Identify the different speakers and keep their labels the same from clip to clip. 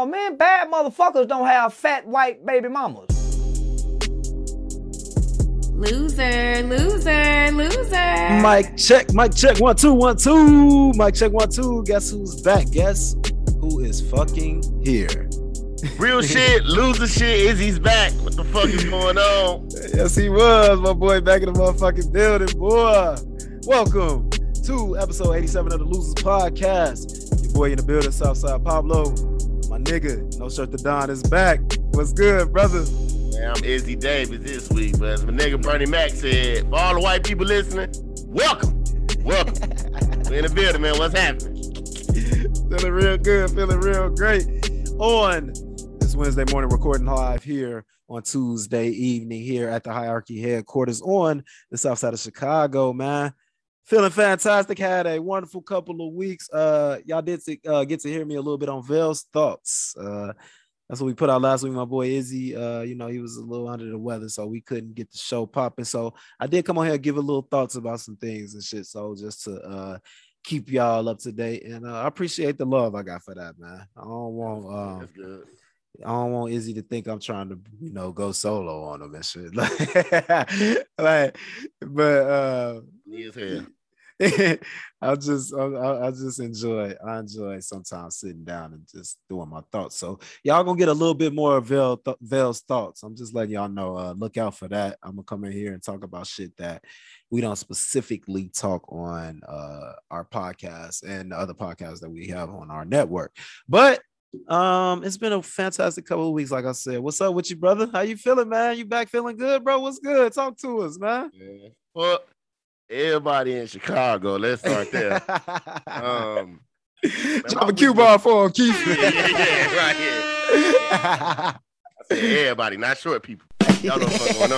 Speaker 1: No, man, bad motherfuckers don't have fat white baby mamas.
Speaker 2: Loser, loser, loser.
Speaker 3: Mic check, Mic check, one, two, one, two. Mic check, one, two. Guess who's back? Guess who is fucking here?
Speaker 4: Real shit, loser shit. Izzy's back. What the fuck is going on?
Speaker 3: Yes, he was, my boy, back in the motherfucking building, boy. Welcome to episode 87 of the Losers Podcast. Your boy in the building, Southside Pablo. Nigga, no shirt the Don is back. What's good, brother?
Speaker 4: Man, I'm Izzy Davis this week, but as my nigga Bernie Mac said, for all the white people listening, welcome. Welcome. we in the building, man. What's happening?
Speaker 3: feeling real good, feeling real great. On this Wednesday morning, recording live here on Tuesday evening here at the Hierarchy headquarters on the south side of Chicago, man. Feeling fantastic. Had a wonderful couple of weeks. Uh, y'all did to, uh, get to hear me a little bit on Vale's thoughts. Uh, that's what we put out last week. My boy Izzy, uh, you know, he was a little under the weather, so we couldn't get the show popping. So I did come on here and give a little thoughts about some things and shit. So just to uh keep y'all up to date, and uh, I appreciate the love I got for that, man. I don't want um. I don't want Izzy to think I'm trying to, you know, go solo on him and shit. Like, like but uh
Speaker 4: He is here.
Speaker 3: I just I, I just enjoy I enjoy sometimes sitting down and just doing my thoughts. So y'all gonna get a little bit more of Vail th- Vail's thoughts. I'm just letting y'all know. Uh, look out for that. I'm gonna come in here and talk about shit that we don't specifically talk on uh, our podcast and the other podcasts that we have on our network. But um, it's been a fantastic couple of weeks. Like I said, what's up with you, brother? How you feeling, man? You back feeling good, bro? What's good? Talk to us, man.
Speaker 4: Yeah. Well, everybody in Chicago, let's start there. Um,
Speaker 3: Drop a cue ball for him, Keith.
Speaker 4: yeah, yeah, right here. I said everybody, not short people. Y'all know what's going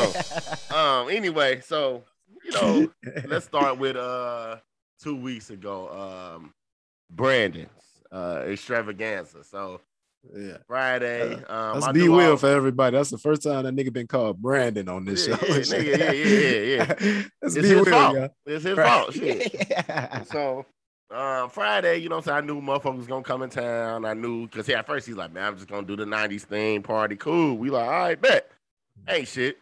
Speaker 4: on. Um, anyway, so you know, let's start with uh two weeks ago, um, Brandon's uh extravaganza. So
Speaker 3: yeah.
Speaker 4: Friday, um,
Speaker 3: That's
Speaker 4: I
Speaker 3: B
Speaker 4: knew
Speaker 3: Will
Speaker 4: all-
Speaker 3: for everybody. That's the first time that nigga been called Brandon on this
Speaker 4: Yeah,
Speaker 3: show.
Speaker 4: yeah, nigga, yeah, yeah, yeah,
Speaker 3: That's
Speaker 4: It's his
Speaker 3: Will,
Speaker 4: fault.
Speaker 3: yeah.
Speaker 4: It's his
Speaker 3: Right.
Speaker 4: fault. Shit. So um, Friday, you know saying? I knew motherfuckers was gonna come in town. I knew because at first he's like, man, I'm just gonna do the 90s thing, party, cool. We like, all right, bet. Ain't shit.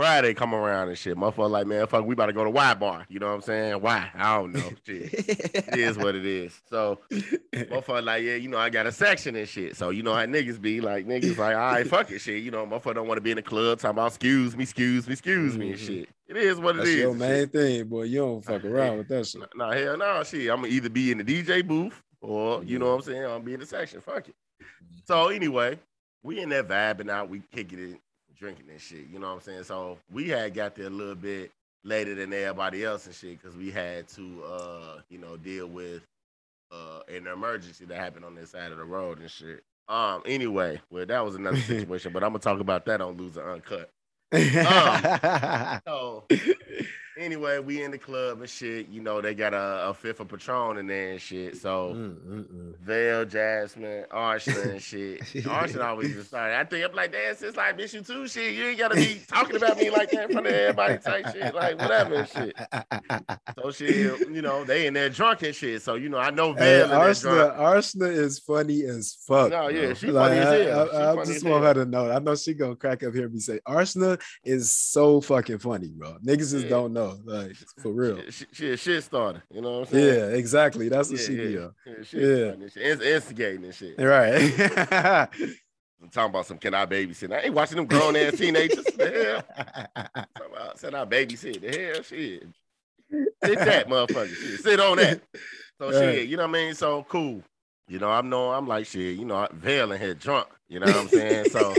Speaker 4: Friday come around and shit. Motherfucker like, man, fuck, we about to go to Y bar. You know what I'm saying? Why? I don't know. Shit. It is what it is. So motherfucker like, yeah, you know, I got a section and shit. So you know how niggas be like, niggas like, all right, fuck it, shit. You know, motherfucker don't want to be in the club talking about excuse me, excuse me, excuse me and
Speaker 3: Mhm.
Speaker 4: shit. It is what it
Speaker 3: That's
Speaker 4: is.
Speaker 3: your main
Speaker 4: shit.
Speaker 3: thing, boy. You don't fuck around with that shit.
Speaker 4: No, hell no, shit. I'm gonna either be in the DJ booth or you know what I'm saying, I'm gonna be in the section. Fuck it. So anyway, we in there vibing out, we kicking it, drinking and shit. You know what I'm saying? So we had got there a little bit later than everybody else and shit because we had to uh, you know, deal with uh an emergency that happened on this side of the road and shit. Um, anyway, well, that was another situation, but I'm gonna talk about that on Loser Uncut. So anyway, we in the club and shit. You know, they got a, a fifth of Patron in there and shit. So
Speaker 3: Mm, mm, mm.
Speaker 4: Vale, Jasmine, Arslan and shit. Arslan always just started. I think I'm like, damn, sis, like, bitch, you too, shit. You ain't gotta be talking about me like that in front of everybody type shit. Like, whatever and shit. So shit, you know, they in there drunk and shit. So, you know, I know
Speaker 3: Hey,
Speaker 4: Vale
Speaker 3: Arsena,
Speaker 4: drunk.
Speaker 3: Arsena is funny as fuck.
Speaker 4: No, yeah, she funny as
Speaker 3: I-
Speaker 4: hell. She
Speaker 3: I, I
Speaker 4: funny
Speaker 3: just
Speaker 4: as
Speaker 3: want
Speaker 4: hell.
Speaker 3: her to know. I know she gonna crack up here and be say, Arsena is so fucking funny, bro. Niggas just
Speaker 4: Yeah.
Speaker 3: don't know, like for real.
Speaker 4: She, she, she a shit starter. You know what I'm saying?
Speaker 3: Yeah, exactly. That's what
Speaker 4: Yeah,
Speaker 3: she
Speaker 4: yeah.
Speaker 3: on.
Speaker 4: Yeah,
Speaker 3: Yeah.
Speaker 4: and Instigating and shit.
Speaker 3: Right.
Speaker 4: I'm talking about some can I babysit? I ain't watching them grown ass teenagers. the hell? About, said I babysit. The hell shit. Sit that motherfucker. Shit. Sit on that. So
Speaker 3: Right.
Speaker 4: shit, you know what I mean? So cool. You know, I'm know I'm like shit, you know, Vail in here drunk. You know what I'm saying? So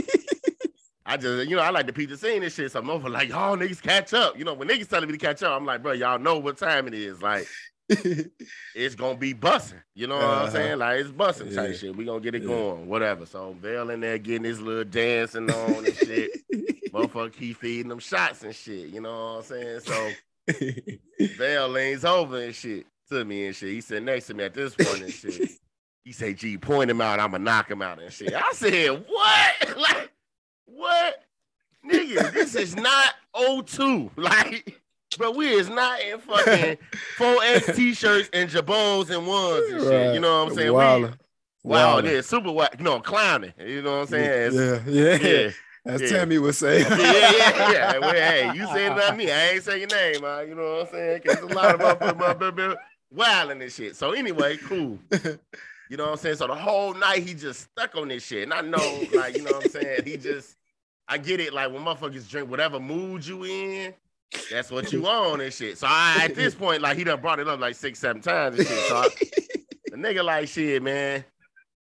Speaker 4: I just, you know, I like the pizza scene and shit. So I'm over like, y'all niggas catch up. You know, when niggas telling me to catch up, I'm like, bro, y'all know what time it is. Like, it's gonna be busting. You know what
Speaker 3: Uh-huh.
Speaker 4: I'm saying? Like it's busting type
Speaker 3: Yeah.
Speaker 4: shit. We gonna get it
Speaker 3: Yeah.
Speaker 4: going, whatever. So Vail in there getting his little dancing on and shit. Motherfucker keep feeding them shots and shit. You know what I'm saying? So Vail leans over and shit to me and shit. He said next to me at this point and shit. He said, G, point him out, I'ma knock him out and shit. I said, What? like, what? Nigga, this is not O2. Like, but we is not in fucking 4X t-shirts and jabos and ones and shit. You know what I'm saying? We,
Speaker 3: Wildin'.
Speaker 4: Wow,
Speaker 3: Wildin'.
Speaker 4: yeah, super whack. No, clowning. You know what I'm saying?
Speaker 3: Yeah, yeah, yeah.
Speaker 4: yeah.
Speaker 3: As
Speaker 4: yeah.
Speaker 3: Tammy would say.
Speaker 4: yeah, yeah, yeah. Well, hey, you said it not me. I ain't say your name, man. You know what I'm saying? Because a lot of motherfuckers motherfuckers wilding this shit. So anyway, cool. You know what I'm saying? So the whole night he just stuck on this shit. And I know, like, you know what I'm saying? He just, I get it. Like when motherfuckers drink whatever mood you in, that's what you on and shit. So I, at this point, like he done brought it up like six, seven times and shit. So I, the nigga like shit, man.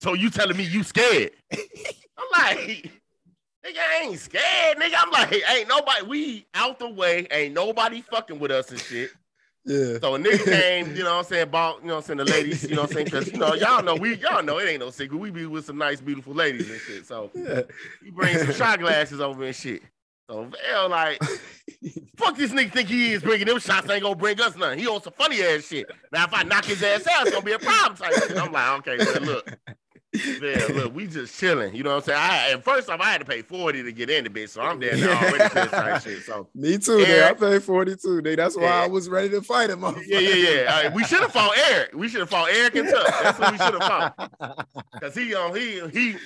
Speaker 4: So you telling me you scared? I'm like, nigga, I ain't scared, nigga. I'm like, ain't nobody, we out the way, ain't nobody fucking with us and shit.
Speaker 3: Yeah.
Speaker 4: So a nigga came, you know what I'm saying, bought, you know what I'm saying, the ladies, you know what I'm saying, because, you know, y'all know, we, y'all know it ain't no secret. We be with some nice, beautiful ladies and shit. So
Speaker 3: yeah.
Speaker 4: he brings some shot glasses over and shit. So Val like, fuck this nigga think he is bringing them shots ain't gonna bring us nothing. He on some funny ass shit. Now if I knock his ass out, it's gonna be a problem type shit. I'm like, okay, well, look. Yeah, look, we just chilling. You know what I'm saying? I and first off, I had to pay 40 to get in the bitch, so I'm there now already pissed shit. So
Speaker 3: Me too, nigga. I paid 42. Nigga. That's why
Speaker 4: Yeah.
Speaker 3: I was ready to fight him.
Speaker 4: yeah, yeah, yeah. We should have fought Eric. We should have fought Eric and Tuck. That's what we should have fought. Cause he um he he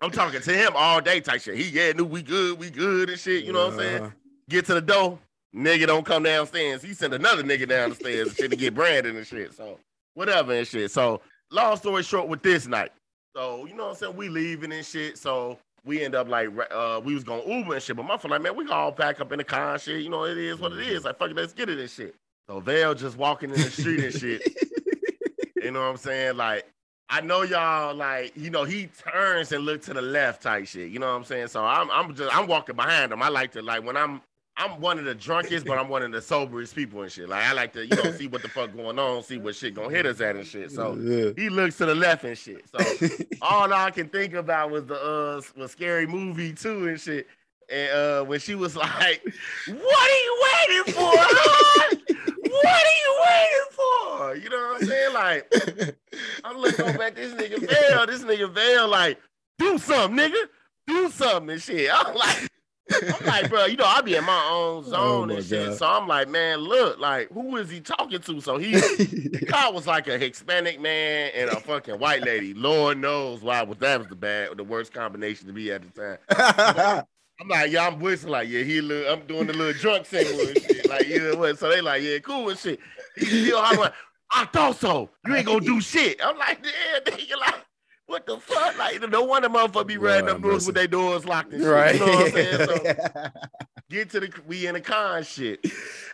Speaker 4: I'm talking to him all day type shit. He yeah, knew we good, we good and shit. You know what I'm saying?
Speaker 3: Uh,
Speaker 4: Get to the door, nigga don't come downstairs. He sent another nigga down the stairs and shit to get branded and shit. So whatever and shit. So long story short, with this night. So you know what I'm saying? We leaving and shit. So we end up like uh we was going Uber and shit. But my friend like, man, we can all pack up in the car and shit. You know, it is what it is. Like fuck it, let's get it and shit. So Vale just walking in the street and shit. You know what I'm saying? Like, I know y'all like, you know, he turns and look to the left type shit. You know what I'm saying? So I'm I'm just I'm walking behind him. I like to like when I'm I'm one of the drunkest, but I'm one of the soberest people and shit. Like I like to, you know, see what the fuck going on, see what shit gonna hit us at and shit. So
Speaker 3: yeah.
Speaker 4: he looks to the left and shit. So all I can think about was the uh was scary movie too and shit. And uh when she was like, What are you waiting for? huh? what are you waiting for? You know what I'm saying? Like, I'm looking over at this nigga Vale, this nigga Vale, like, do something, nigga. Do something and shit. I'm like, I'm like, bro, you know, I be in my own oh zone
Speaker 3: Oh
Speaker 4: and shit.
Speaker 3: God.
Speaker 4: So I'm like, man, look, like, who is he talking to? So he the car was like a Hispanic man and a fucking white lady. Lord knows why was that was the bad, the worst combination to be at the time. I'm like, yeah, I'm whistling like, yeah, he look, I'm doing the little drunk symbol and shit. Like, you know what? So they like, yeah, cool and shit. He still I'm like, I thought so. You ain't gonna do shit. I'm like, yeah, nigga, like, what the fuck? Like, no wonder motherfucker be riding up
Speaker 3: Lord
Speaker 4: north with their doors locked and shit.
Speaker 3: right.
Speaker 4: You know what I'm saying? So get to the we in the con shit.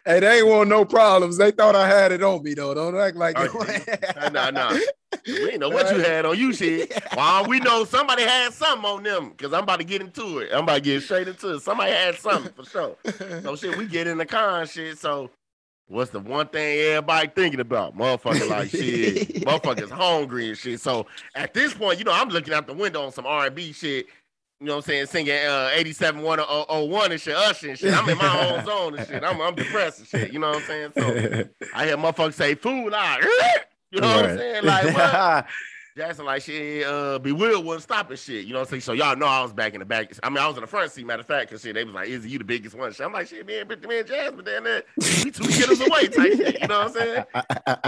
Speaker 3: hey, they ain't want no problems. They thought I had it on me though. Don't act like
Speaker 4: oh,
Speaker 3: it.
Speaker 4: Nah, nah. We ain't know what you had on you shit. Well, we know somebody had something on them because I'm about to get into it. I'm about to get straight into it. Somebody had something for sure. So shit, we get in the con shit. So what's the one thing everybody thinking about? Motherfucker like shit. Motherfuckers hungry and shit. So at this point, you know, I'm looking out the window on some R&B shit. You know what I'm saying? Singing uh 87 101 and shit, Usher and shit. I'm in my own zone and shit. I'm, I'm depressed and shit. You know what I'm saying? So I hear motherfuckers say food like, you know what I'm saying? Like, what? Jackson like shit, uh, be Will wasn't stopping shit. You know what I'm saying? So y'all know I was back in the back. I mean, I was in the front seat, matter of fact, because shit, they was like, Izzy, you the biggest one. Shit. I'm like, shit, man, but man, Jasmine down there, we two getters away type shit. You know what I'm saying?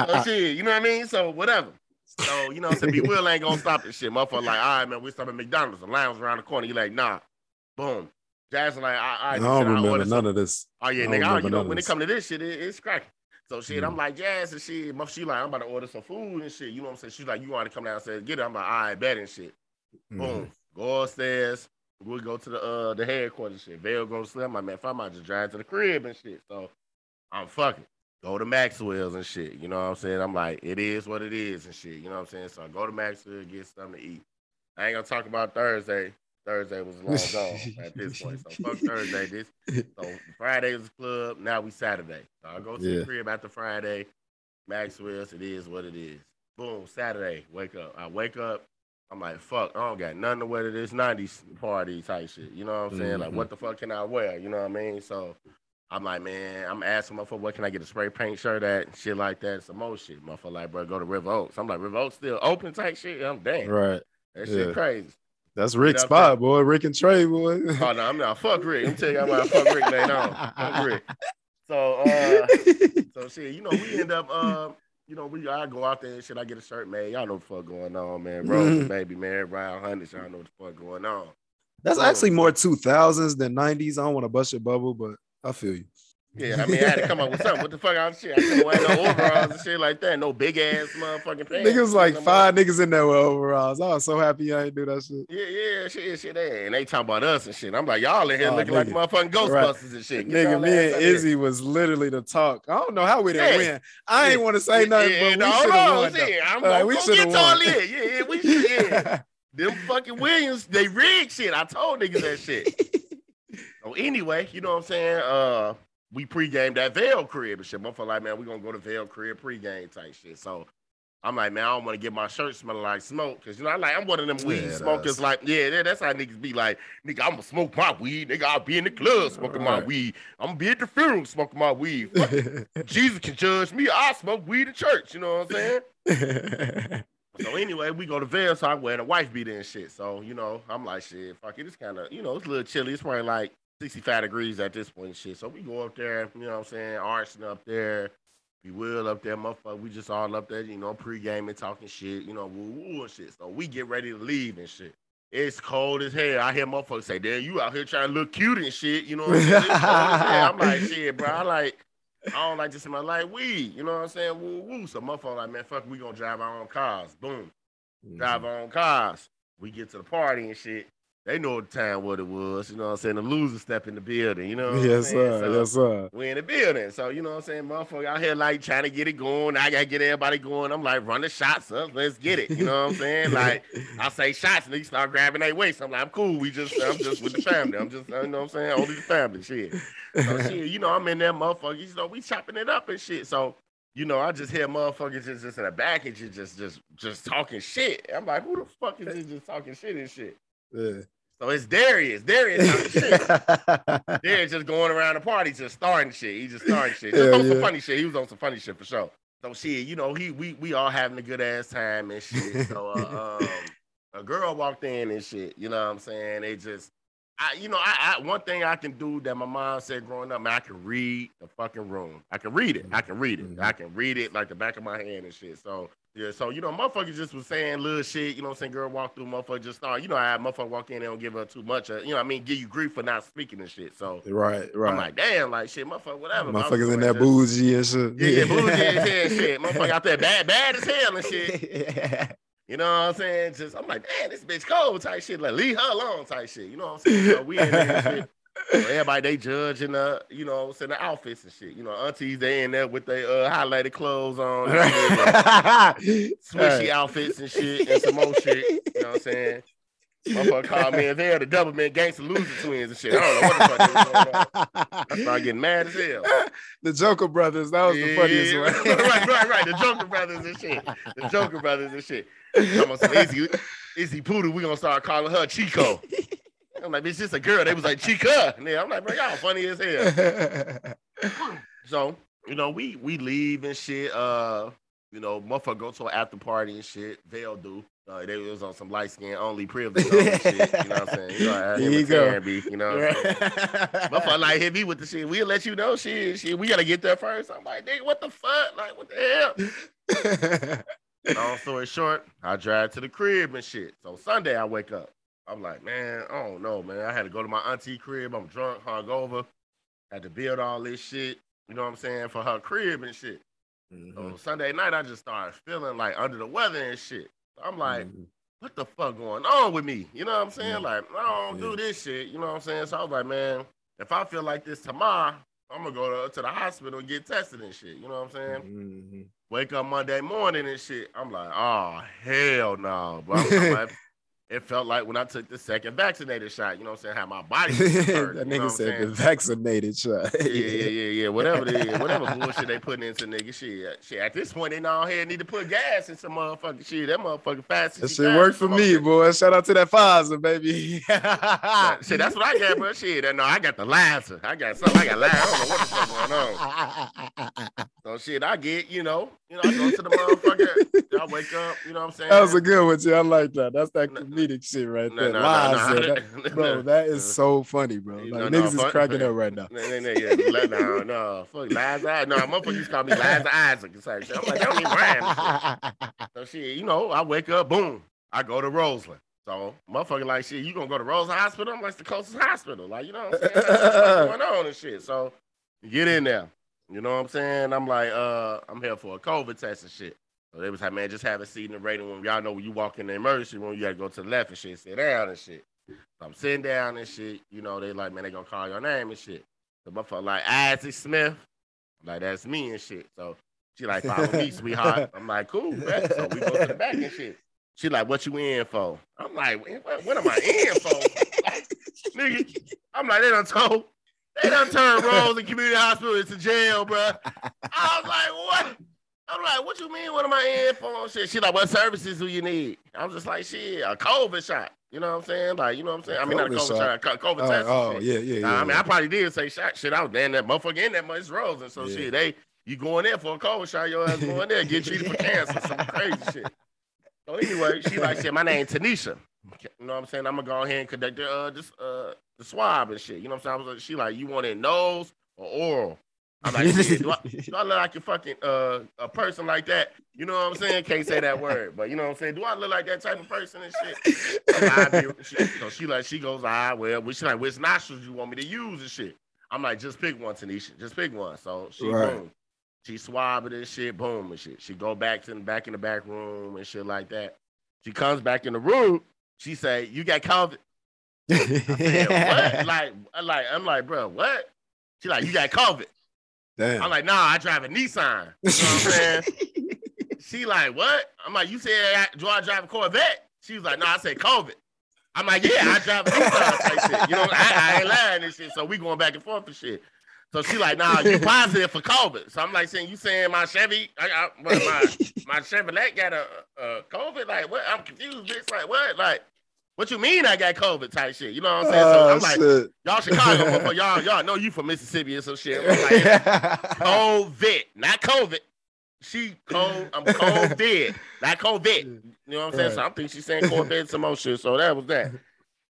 Speaker 4: So shit, you know what I mean? So whatever. So, you know what I'm saying? Be Will ain't gonna stop this shit. Motherfucker like, all right, man, we stop at McDonald's. The line was around the corner. You like, nah. Boom. Jasmine like, all
Speaker 3: I
Speaker 4: right,
Speaker 3: don't
Speaker 4: shit,
Speaker 3: remember
Speaker 4: some-
Speaker 3: none of this.
Speaker 4: Oh yeah,
Speaker 3: I
Speaker 4: nigga. I, you know, when it come to this shit, it, it's cracking. So shit,
Speaker 3: Mm.
Speaker 4: I'm like, Jazz and shit. She like, I'm about to order some food and shit. You know what I'm saying? She's like, you want to come downstairs and get it? I'm like, all right, bet and shit.
Speaker 3: Mm-hmm.
Speaker 4: Boom. Go upstairs. We go to the uh the headquarters shit. Vale goes to sleep. I'm like, man, if I might just drive to the crib and shit. So I'm fucking. Go to Maxwell's and shit. You know what I'm saying? I'm like, it is what it is and shit. You know what I'm saying? So I go to Maxwell, get something to eat. I ain't gonna talk about Thursday. Thursday was long gone at this point. So fuck Thursday. This so Friday was the club. Now we Saturday. So I go to
Speaker 3: Yeah.
Speaker 4: the crib after Friday. Maxwell's. It is what it is. Boom. Saturday. Wake up. I wake up. I'm like, fuck. I don't got nothing to wear to this '90s party type shit. You know what I'm saying? Like,
Speaker 3: Mhm.
Speaker 4: what the fuck can I wear? You know what I mean? So I'm like, man, I'm asking motherfucker, what can I get a spray paint shirt at? Shit like that. Some more shit. Motherfucker, like, bro, go to River Oaks. I'm like, River Oaks still open type shit. I'm damn.
Speaker 3: Right.
Speaker 4: That shit
Speaker 3: Yeah.
Speaker 4: crazy.
Speaker 3: That's Rick's
Speaker 4: up
Speaker 3: spot, boy. Rick and Trey, boy.
Speaker 4: Oh no, I'm not. Fuck Rick. I'm telling you, I'm not. Fuck Rick later on. Fuck Rick. So, uh, so shit, you know, we end up, um, you know, we I go out there and shit. I get a shirt made. Y'all know what the fuck going on, man. Rose,
Speaker 3: Mhm.
Speaker 4: baby, man. Ryan Hundreds. Y'all know what the fuck going on.
Speaker 3: That's
Speaker 4: Oh.
Speaker 3: actually more 2000s than 90s. I don't want to bust your bubble, but I feel you.
Speaker 4: Yeah, I mean, I had to come up with something. What the fuck of shit? I couldn't wear no overalls and shit like that. No big ass motherfucking pants.
Speaker 3: Niggas like five niggas in there with overalls. I was so happy I ain't do that shit.
Speaker 4: Yeah, yeah, shit, shit. They, and they talking about us and shit. I'm like, y'all in here
Speaker 3: Oh,
Speaker 4: looking like motherfucking Ghostbusters and shit. Get
Speaker 3: Nigga, me and
Speaker 4: out here.
Speaker 3: Izzy was literally the talk. I don't know how we didn't
Speaker 4: Yeah.
Speaker 3: win. I ain't want to say nothing,
Speaker 4: Yeah,
Speaker 3: but we
Speaker 4: no,
Speaker 3: should have won.
Speaker 4: I'm
Speaker 3: Like,
Speaker 4: gonna
Speaker 3: we
Speaker 4: go
Speaker 3: shoulda
Speaker 4: y'all
Speaker 3: won.
Speaker 4: Yeah, yeah, we should. Yeah. Them fucking Williams, they rigged shit. I told niggas that shit. So anyway, you know what I'm saying? Uh, we pre-gamed that Veil crib and shit. Motherfucker like, man, we gonna go to Veil crib pre-game type shit. So I'm like, man, I don't want to get my shirt smelling like smoke. Cause you know, I like I'm one of them weed
Speaker 3: Yeah,
Speaker 4: smokers. Like, yeah, that- that's how niggas be like, nigga, I'm gonna smoke my weed. Nigga, I'll be in the club smoking my weed. I'm gonna be at the funeral smoking my weed. Jesus can judge me. I smoke weed in church. You know what I'm saying? So anyway, we go to Vail, so I wear the wife beater and shit. So you know, I'm like, shit, fuck it. It's kind of, you know, it's a little chilly. It's probably like 65 degrees at this point and shit. So we go up there, you know what I'm saying? Arson up there, we will up there, motherfucker. We just all up there, you know, pre-gaming, talking shit, you know, woo woo and shit. So we get ready to leave and shit. It's cold as hell. I hear motherfuckers say, damn, you out here trying to look cute and shit. You know what I'm saying? It's cold as hell. I'm like, shit, bro. I like, I don't like to smell like weed. You know what I'm saying? Woo woo. So motherfucker like, man, fuck, we gonna drive our own cars. Boom drive mm-hmm. our own cars. We get to the party and shit. They know the time what it was. You know what I'm saying? The loser step in the building. You know what
Speaker 3: yes, sir.
Speaker 4: So
Speaker 3: yes, sir.
Speaker 4: We in the building. So, you know what I'm saying? Motherfucker out here like trying to get it going. I gotta get everybody going. I'm like, run the shots up. Let's get it. You know what I'm saying? Like, I say shots and they start grabbing their waist. I'm like, I'm cool. We just, I'm just with the family. I'm just, you know what I'm saying? Only the family. Shit. So shit, you know, I'm in there, motherfucker. You know, we chopping it up and shit. So, you know, I just hear motherfuckers just, just in the back and just, just, just, just talking shit. I'm like, who the fuck is this just talking shit and shit?
Speaker 3: yeah.
Speaker 4: So it's Darius. Darius. Darius just going around the party, just starting shit. He just starting shit. Just
Speaker 3: Yeah,
Speaker 4: on some funny shit. He was on some funny shit for sure. So shit, you know, he we we all having a good ass time and shit. So uh, um, a girl walked in and shit. You know what I'm saying? They just I, you know, I, I one thing I can do that my mom said growing up, man, I can read the fucking room. I can read it. I can read it.
Speaker 3: Mhm.
Speaker 4: I can read it like the back of my hand and shit. So yeah, so you know, motherfuckers just was saying little shit. You know, what I'm saying girl walk through, motherfucker just start. You know, I motherfucker walk in, they don't give her too much. uh, you know, I mean, give you grief for not speaking and shit. So
Speaker 3: right, right.
Speaker 4: I'm like, damn, like shit, motherfucker, whatever. But I was
Speaker 3: Motherfuckers in that
Speaker 4: just-
Speaker 3: bougie and shit.
Speaker 4: Yeah, yeah, bougie as hell, shit. Motherfucker out there bad, bad as hell and shit. You know what I'm saying? Just I'm like, man, this bitch cold type shit. Like, leave her alone type shit. You know what I'm saying? So we in there shit. So everybody they judging the, you know, saying the outfits and shit. You know, aunties they in there with their uh, highlighted clothes on, swishy outfits and shit, and some more shit. You know what I'm saying? Motherfucker called me and they're the double man gangster loser twins and shit. I don't know what the fuck is going on. I started getting mad as hell.
Speaker 3: the Joker brothers. That was the funniest
Speaker 4: Yeah,
Speaker 3: one.
Speaker 4: right, right, right. The Joker brothers and shit. The Joker brothers and shit. I'm gonna say, Izzy, Izzy Poodle, we gonna start calling her Chico. I'm like, bitch, just a girl. They was like, Chica. And then I'm like, bro, y'all funny as hell. So, you know, we we leave and shit. Uh, you know, motherfucker go to an after party and shit. They'll do. Uh, they was on some light skin only privilege shit. You know what I'm saying? You know, him
Speaker 3: you go.
Speaker 4: Be, you know what I'm saying? Motherfucker like hit me with the shit. We'll let you know shit. Shit, we gotta get there first. I'm like, nigga, what the fuck? Like, what the hell? Long story short, I drive to the crib and shit. So Sunday I wake up. I'm like, man, I don't know, man. I had to go to my auntie crib. I'm drunk, hungover. Had to build all this shit. You know what I'm saying? For her crib and shit. So
Speaker 3: Mhm.
Speaker 4: Sunday night I just started feeling like under the weather and shit. So I'm like,
Speaker 3: Mhm.
Speaker 4: what the fuck going on with me? You know what I'm saying?
Speaker 3: Yeah.
Speaker 4: Like, I don't do this shit. You know what I'm saying? So I was like, man, if I feel like this tomorrow, I'm gonna go to, to the hospital and get tested and shit. You know what I'm saying?
Speaker 3: Mhm.
Speaker 4: Wake up Monday morning and shit. I'm like, oh hell no. But I'm, I'm like, it felt like when I took the second vaccinated shot. You know what I'm saying? How my body hurt,
Speaker 3: that
Speaker 4: you know
Speaker 3: nigga said the vaccinated shot.
Speaker 4: yeah, yeah, yeah, yeah. Whatever it is, whatever bullshit they putting into nigga shit. Uh, shit, at this point, they now here need to put gas in some motherfucking shit. That motherfucking fast.
Speaker 3: That shit worked for me, boy. Shout out to that Pfizer, baby.
Speaker 4: Shit, that's what I got, bro. Shit, no, I got the Liza. I got something. I got Liza. I don't know what the fuck going on. So shit, I get, you know, you know, I go to the motherfucker. I wake up, you know what I'm saying?
Speaker 3: That was a good one, too. I like that. That's that
Speaker 4: No,
Speaker 3: comedic shit right
Speaker 4: no,
Speaker 3: there.
Speaker 4: no, no,
Speaker 3: Lies, That- bro, that is so funny, bro.
Speaker 4: No,
Speaker 3: Like
Speaker 4: no,
Speaker 3: niggas is cracking up right now.
Speaker 4: No, no, no, yeah, no, no, fuck, Liza, no, motherfucker used to call me Liza Isaac. It's like, I'm like, don't even rhyme. shit. So shit, you know, I wake up, boom, I go to Roseland. So motherfucker like shit, you gonna go to Roseland Hospital? I'm like it's the closest hospital. Like, you know what I'm saying? What's going on and shit. So get in there. You know what I'm saying? I'm like, uh, I'm here for a COVID test and shit. So they was like, man, just have a seat in the waiting room. Y'all know when you walk in the emergency room, you gotta go to the left and shit, sit down and shit. So I'm sitting down and shit. You know, they like, man, they gonna call your name and shit. The motherfucker like Isaac Smith. I'm like, that's me and shit. So she like, follow me, sweetheart. I'm like, cool, bet. So we go to the back and shit. She like, what you in for? I'm like, what, what am I in for? Like, nigga, I'm like, they done told, they done turned Roseland Community Hospital into jail, bro. I was like, what? I'm like, what you mean? What am I in for? Shit. She like, what services do you need? I was just like, shit, a COVID shot. You know what I'm saying? Like, you know what I'm saying? I mean, not a
Speaker 3: COVID
Speaker 4: COVID
Speaker 3: shot.
Speaker 4: shot, a COVID
Speaker 3: Oh,
Speaker 4: test.
Speaker 3: oh,
Speaker 4: shit.
Speaker 3: yeah, yeah, yeah.
Speaker 4: I mean, I probably did say shot shit. I was damn that motherfucker in that much rose. And so
Speaker 3: Yeah.
Speaker 4: shit, they you going there for a COVID shot, your ass going there, get treated for cancer, some crazy shit. So anyway, she like said, my name Tanisha. You know what I'm saying? I'm gonna go ahead and conduct uh this uh the swab and shit. You know what I'm saying? I was like, she like, you want it nose or oral? I'm like, shit, do I, do I look like a fucking uh a person like that? You know what I'm saying? Can't say that word, but you know what I'm saying? Do I look like that type of person and shit? I'm like, be- she- so she like she goes, ah, well, which like which nostrils you want me to use and shit. I'm like, just pick one, Tanisha. Just pick one. So she
Speaker 3: Right.
Speaker 4: boom. She swab it and shit, boom and shit. She go back to the back in the back room and shit like that. She comes back in the room. She say, "You got COVID." Said, "What?" Like, I'm like, I'm like, bro, what? She like, "You got COVID."
Speaker 3: Damn.
Speaker 4: I'm like, "Nah, I drive a Nissan." You know what I'm saying? she like, "What?" I'm like, "You said, I, do I drive a Corvette?" She was like, "No, I said COVID." I'm like, "Yeah, I drive a Nissan." You know, I, I ain't lying and shit. So we going back and forth and shit. So she like, "Nah, you positive for COVID." So I'm like, "Saying you saying my Chevy, I, I, my my Chevrolet got a, a COVID? Like what? I'm confused, bitch. Like what? Like." What you mean I got COVID type shit? You know what I'm saying? So
Speaker 3: Oh,
Speaker 4: I'm like,
Speaker 3: shit.
Speaker 4: y'all Chicago, y'all, y'all know you from Mississippi and some shit. I'm like, COVID, not COVID. She cold, I'm COVID, not COVID. You know what I'm saying? So I'm thinking she's saying Corvette some more shit. So that was that.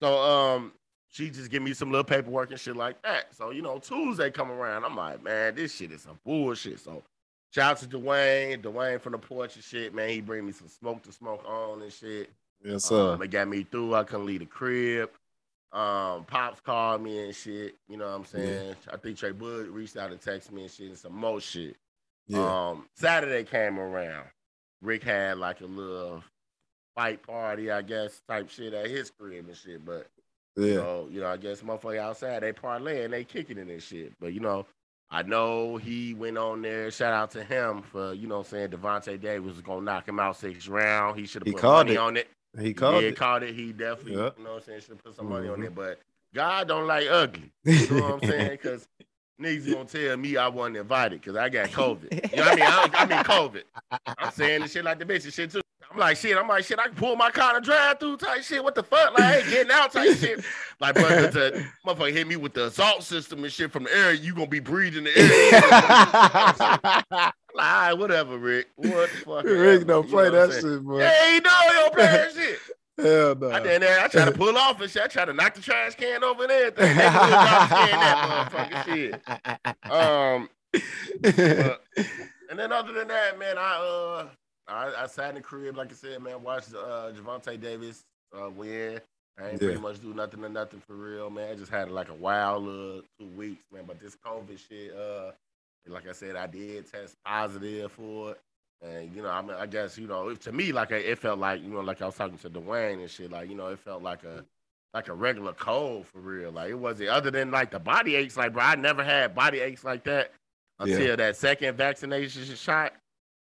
Speaker 4: So um, she just give me some little paperwork and shit like that. So you know, Tuesday come around, I'm like, man, this shit is some bullshit. So shout out to Dwayne, Dwayne from the porch and shit, man. He bring me some smoke to smoke on and shit.
Speaker 3: Yes, sir.
Speaker 4: Um, it got me through. I couldn't leave the crib. Um, Pops called me and shit. You know what I'm saying? I think Trey Wood reached out and texted me and shit and some more shit.
Speaker 3: yeah.
Speaker 4: Um, Saturday came around. Rick had like a little fight party, I guess, type shit at his crib and shit. But you
Speaker 3: yeah.
Speaker 4: know, you know, I guess motherfucker outside they parlay and they kicking in this shit. But you know, I know he went on there. Shout out to him for you know what I'm saying Gervonta Davis was gonna knock him out six round. He should have put money
Speaker 3: it.
Speaker 4: on it.
Speaker 3: He called
Speaker 4: yeah,
Speaker 3: it.
Speaker 4: called it. He definitely,
Speaker 3: Yeah.
Speaker 4: you know what I'm saying, should put some money on
Speaker 3: Mhm.
Speaker 4: it. But God don't like ugly. You know what I'm saying? Because niggas gonna tell me I wasn't invited because I got COVID. You know what I mean? I, I mean COVID. I'm saying this shit like the bitch and shit too. I'm like shit. I'm like shit. I can pull my car and drive through type shit. What the fuck? Like I ain't getting out type shit. Like but the motherfucker hit me with the assault system and shit from the air. You gonna be breathing the air. right, whatever, Rick. What the fuck?
Speaker 3: Rick don't play that
Speaker 4: saying?
Speaker 3: shit, boy.
Speaker 4: Yeah, he know he don't play that shit.
Speaker 3: Hell no.
Speaker 4: I. I tried to pull off and shit. I tried to knock the trash can over and everything. They that motherfucking shit. Um, but- and then other than that, man, I uh, I, I sat in the crib, like I said, man, watched uh Gervonta Davis uh win. I ain't
Speaker 3: Yeah.
Speaker 4: pretty much do nothing or nothing for real, man. I just had like a wild uh, two weeks, man. But this COVID shit, uh, like I said, I did test positive for it. And you know, I mean, I guess you know, to me, like it felt like you know, like I was talking to Dwayne and shit, like you know, it felt like a like a regular cold for real. Like it wasn't other than like the body aches. Like, bro, I never had body aches like that
Speaker 3: Yeah.
Speaker 4: until that second vaccination shot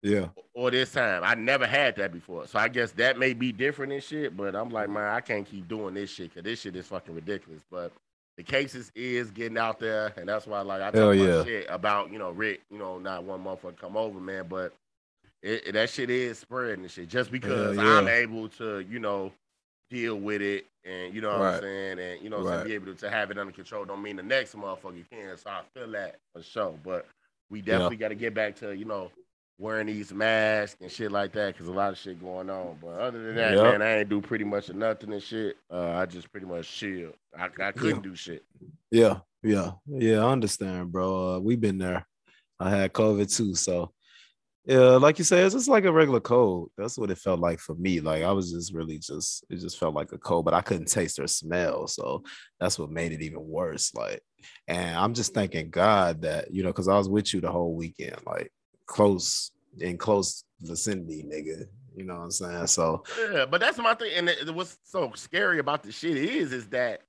Speaker 3: yeah.
Speaker 4: or this time. I never had that before. So I guess that may be different and shit. But I'm like, man, I can't keep doing this shit because this shit is fucking ridiculous. But the cases is getting out there, and that's why like I talk
Speaker 3: yeah.
Speaker 4: about shit about you know Rick, you know, not one motherfucker come over, man, but it, it- that shit is spreading and shit. Just because
Speaker 3: yeah.
Speaker 4: I'm able to, you know, deal with it and you know what
Speaker 3: Right.
Speaker 4: I'm saying, and you know, I'm saying, be able to have it under control don't mean the next motherfucker can. So I feel that for sure. But we definitely got to get back to you know wearing these masks and shit like that because a lot of shit going on. But other than that,
Speaker 3: Yep.
Speaker 4: man, I ain't do pretty much nothing and shit. Uh, I just pretty much chill. I, I couldn't do shit.
Speaker 3: Yeah, yeah, yeah. I understand, bro. Uh, we've been there. I had COVID too, so yeah, like you said, it's just like a regular cold. That's what it felt like for me. Like I was just really just it just felt like a cold, but I couldn't taste or smell, so that's what made it even worse. Like, and I'm just thanking God that you know, because I was with you the whole weekend, like close in close vicinity, nigga. You know what I'm saying? So
Speaker 4: Yeah, but that's my thing. And what's so scary about the shit is, is that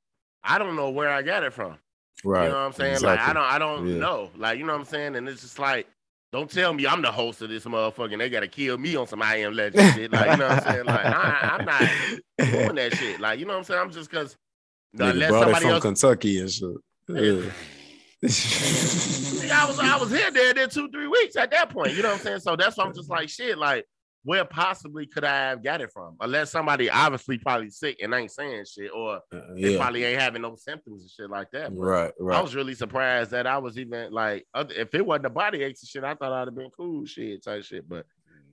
Speaker 4: I don't know where I got it from.
Speaker 3: right,
Speaker 4: You know what I'm saying? Like I don't, I don't
Speaker 3: Yeah.
Speaker 4: know. Like you know what I'm saying? And it's just like, don't tell me I'm the host of this motherfucker. They gotta kill me on some I am legend shit. Like you know what I'm saying? Like I, I'm not doing that shit. Like you know what I'm saying? I'm just because unless somebody
Speaker 3: from
Speaker 4: else.
Speaker 3: Kentucky and shit. Yeah.
Speaker 4: I was I was here there there two three weeks at that point. You know what I'm saying? So that's why I'm just like shit. Like where possibly could I have got it from? Unless somebody obviously probably sick and ain't saying shit, or uh, they
Speaker 3: yeah.
Speaker 4: probably ain't having no symptoms and shit like that. But
Speaker 3: Right,
Speaker 4: I was really surprised that I was even like, if it wasn't the body aches and shit, I thought I'd have been cool shit type shit. But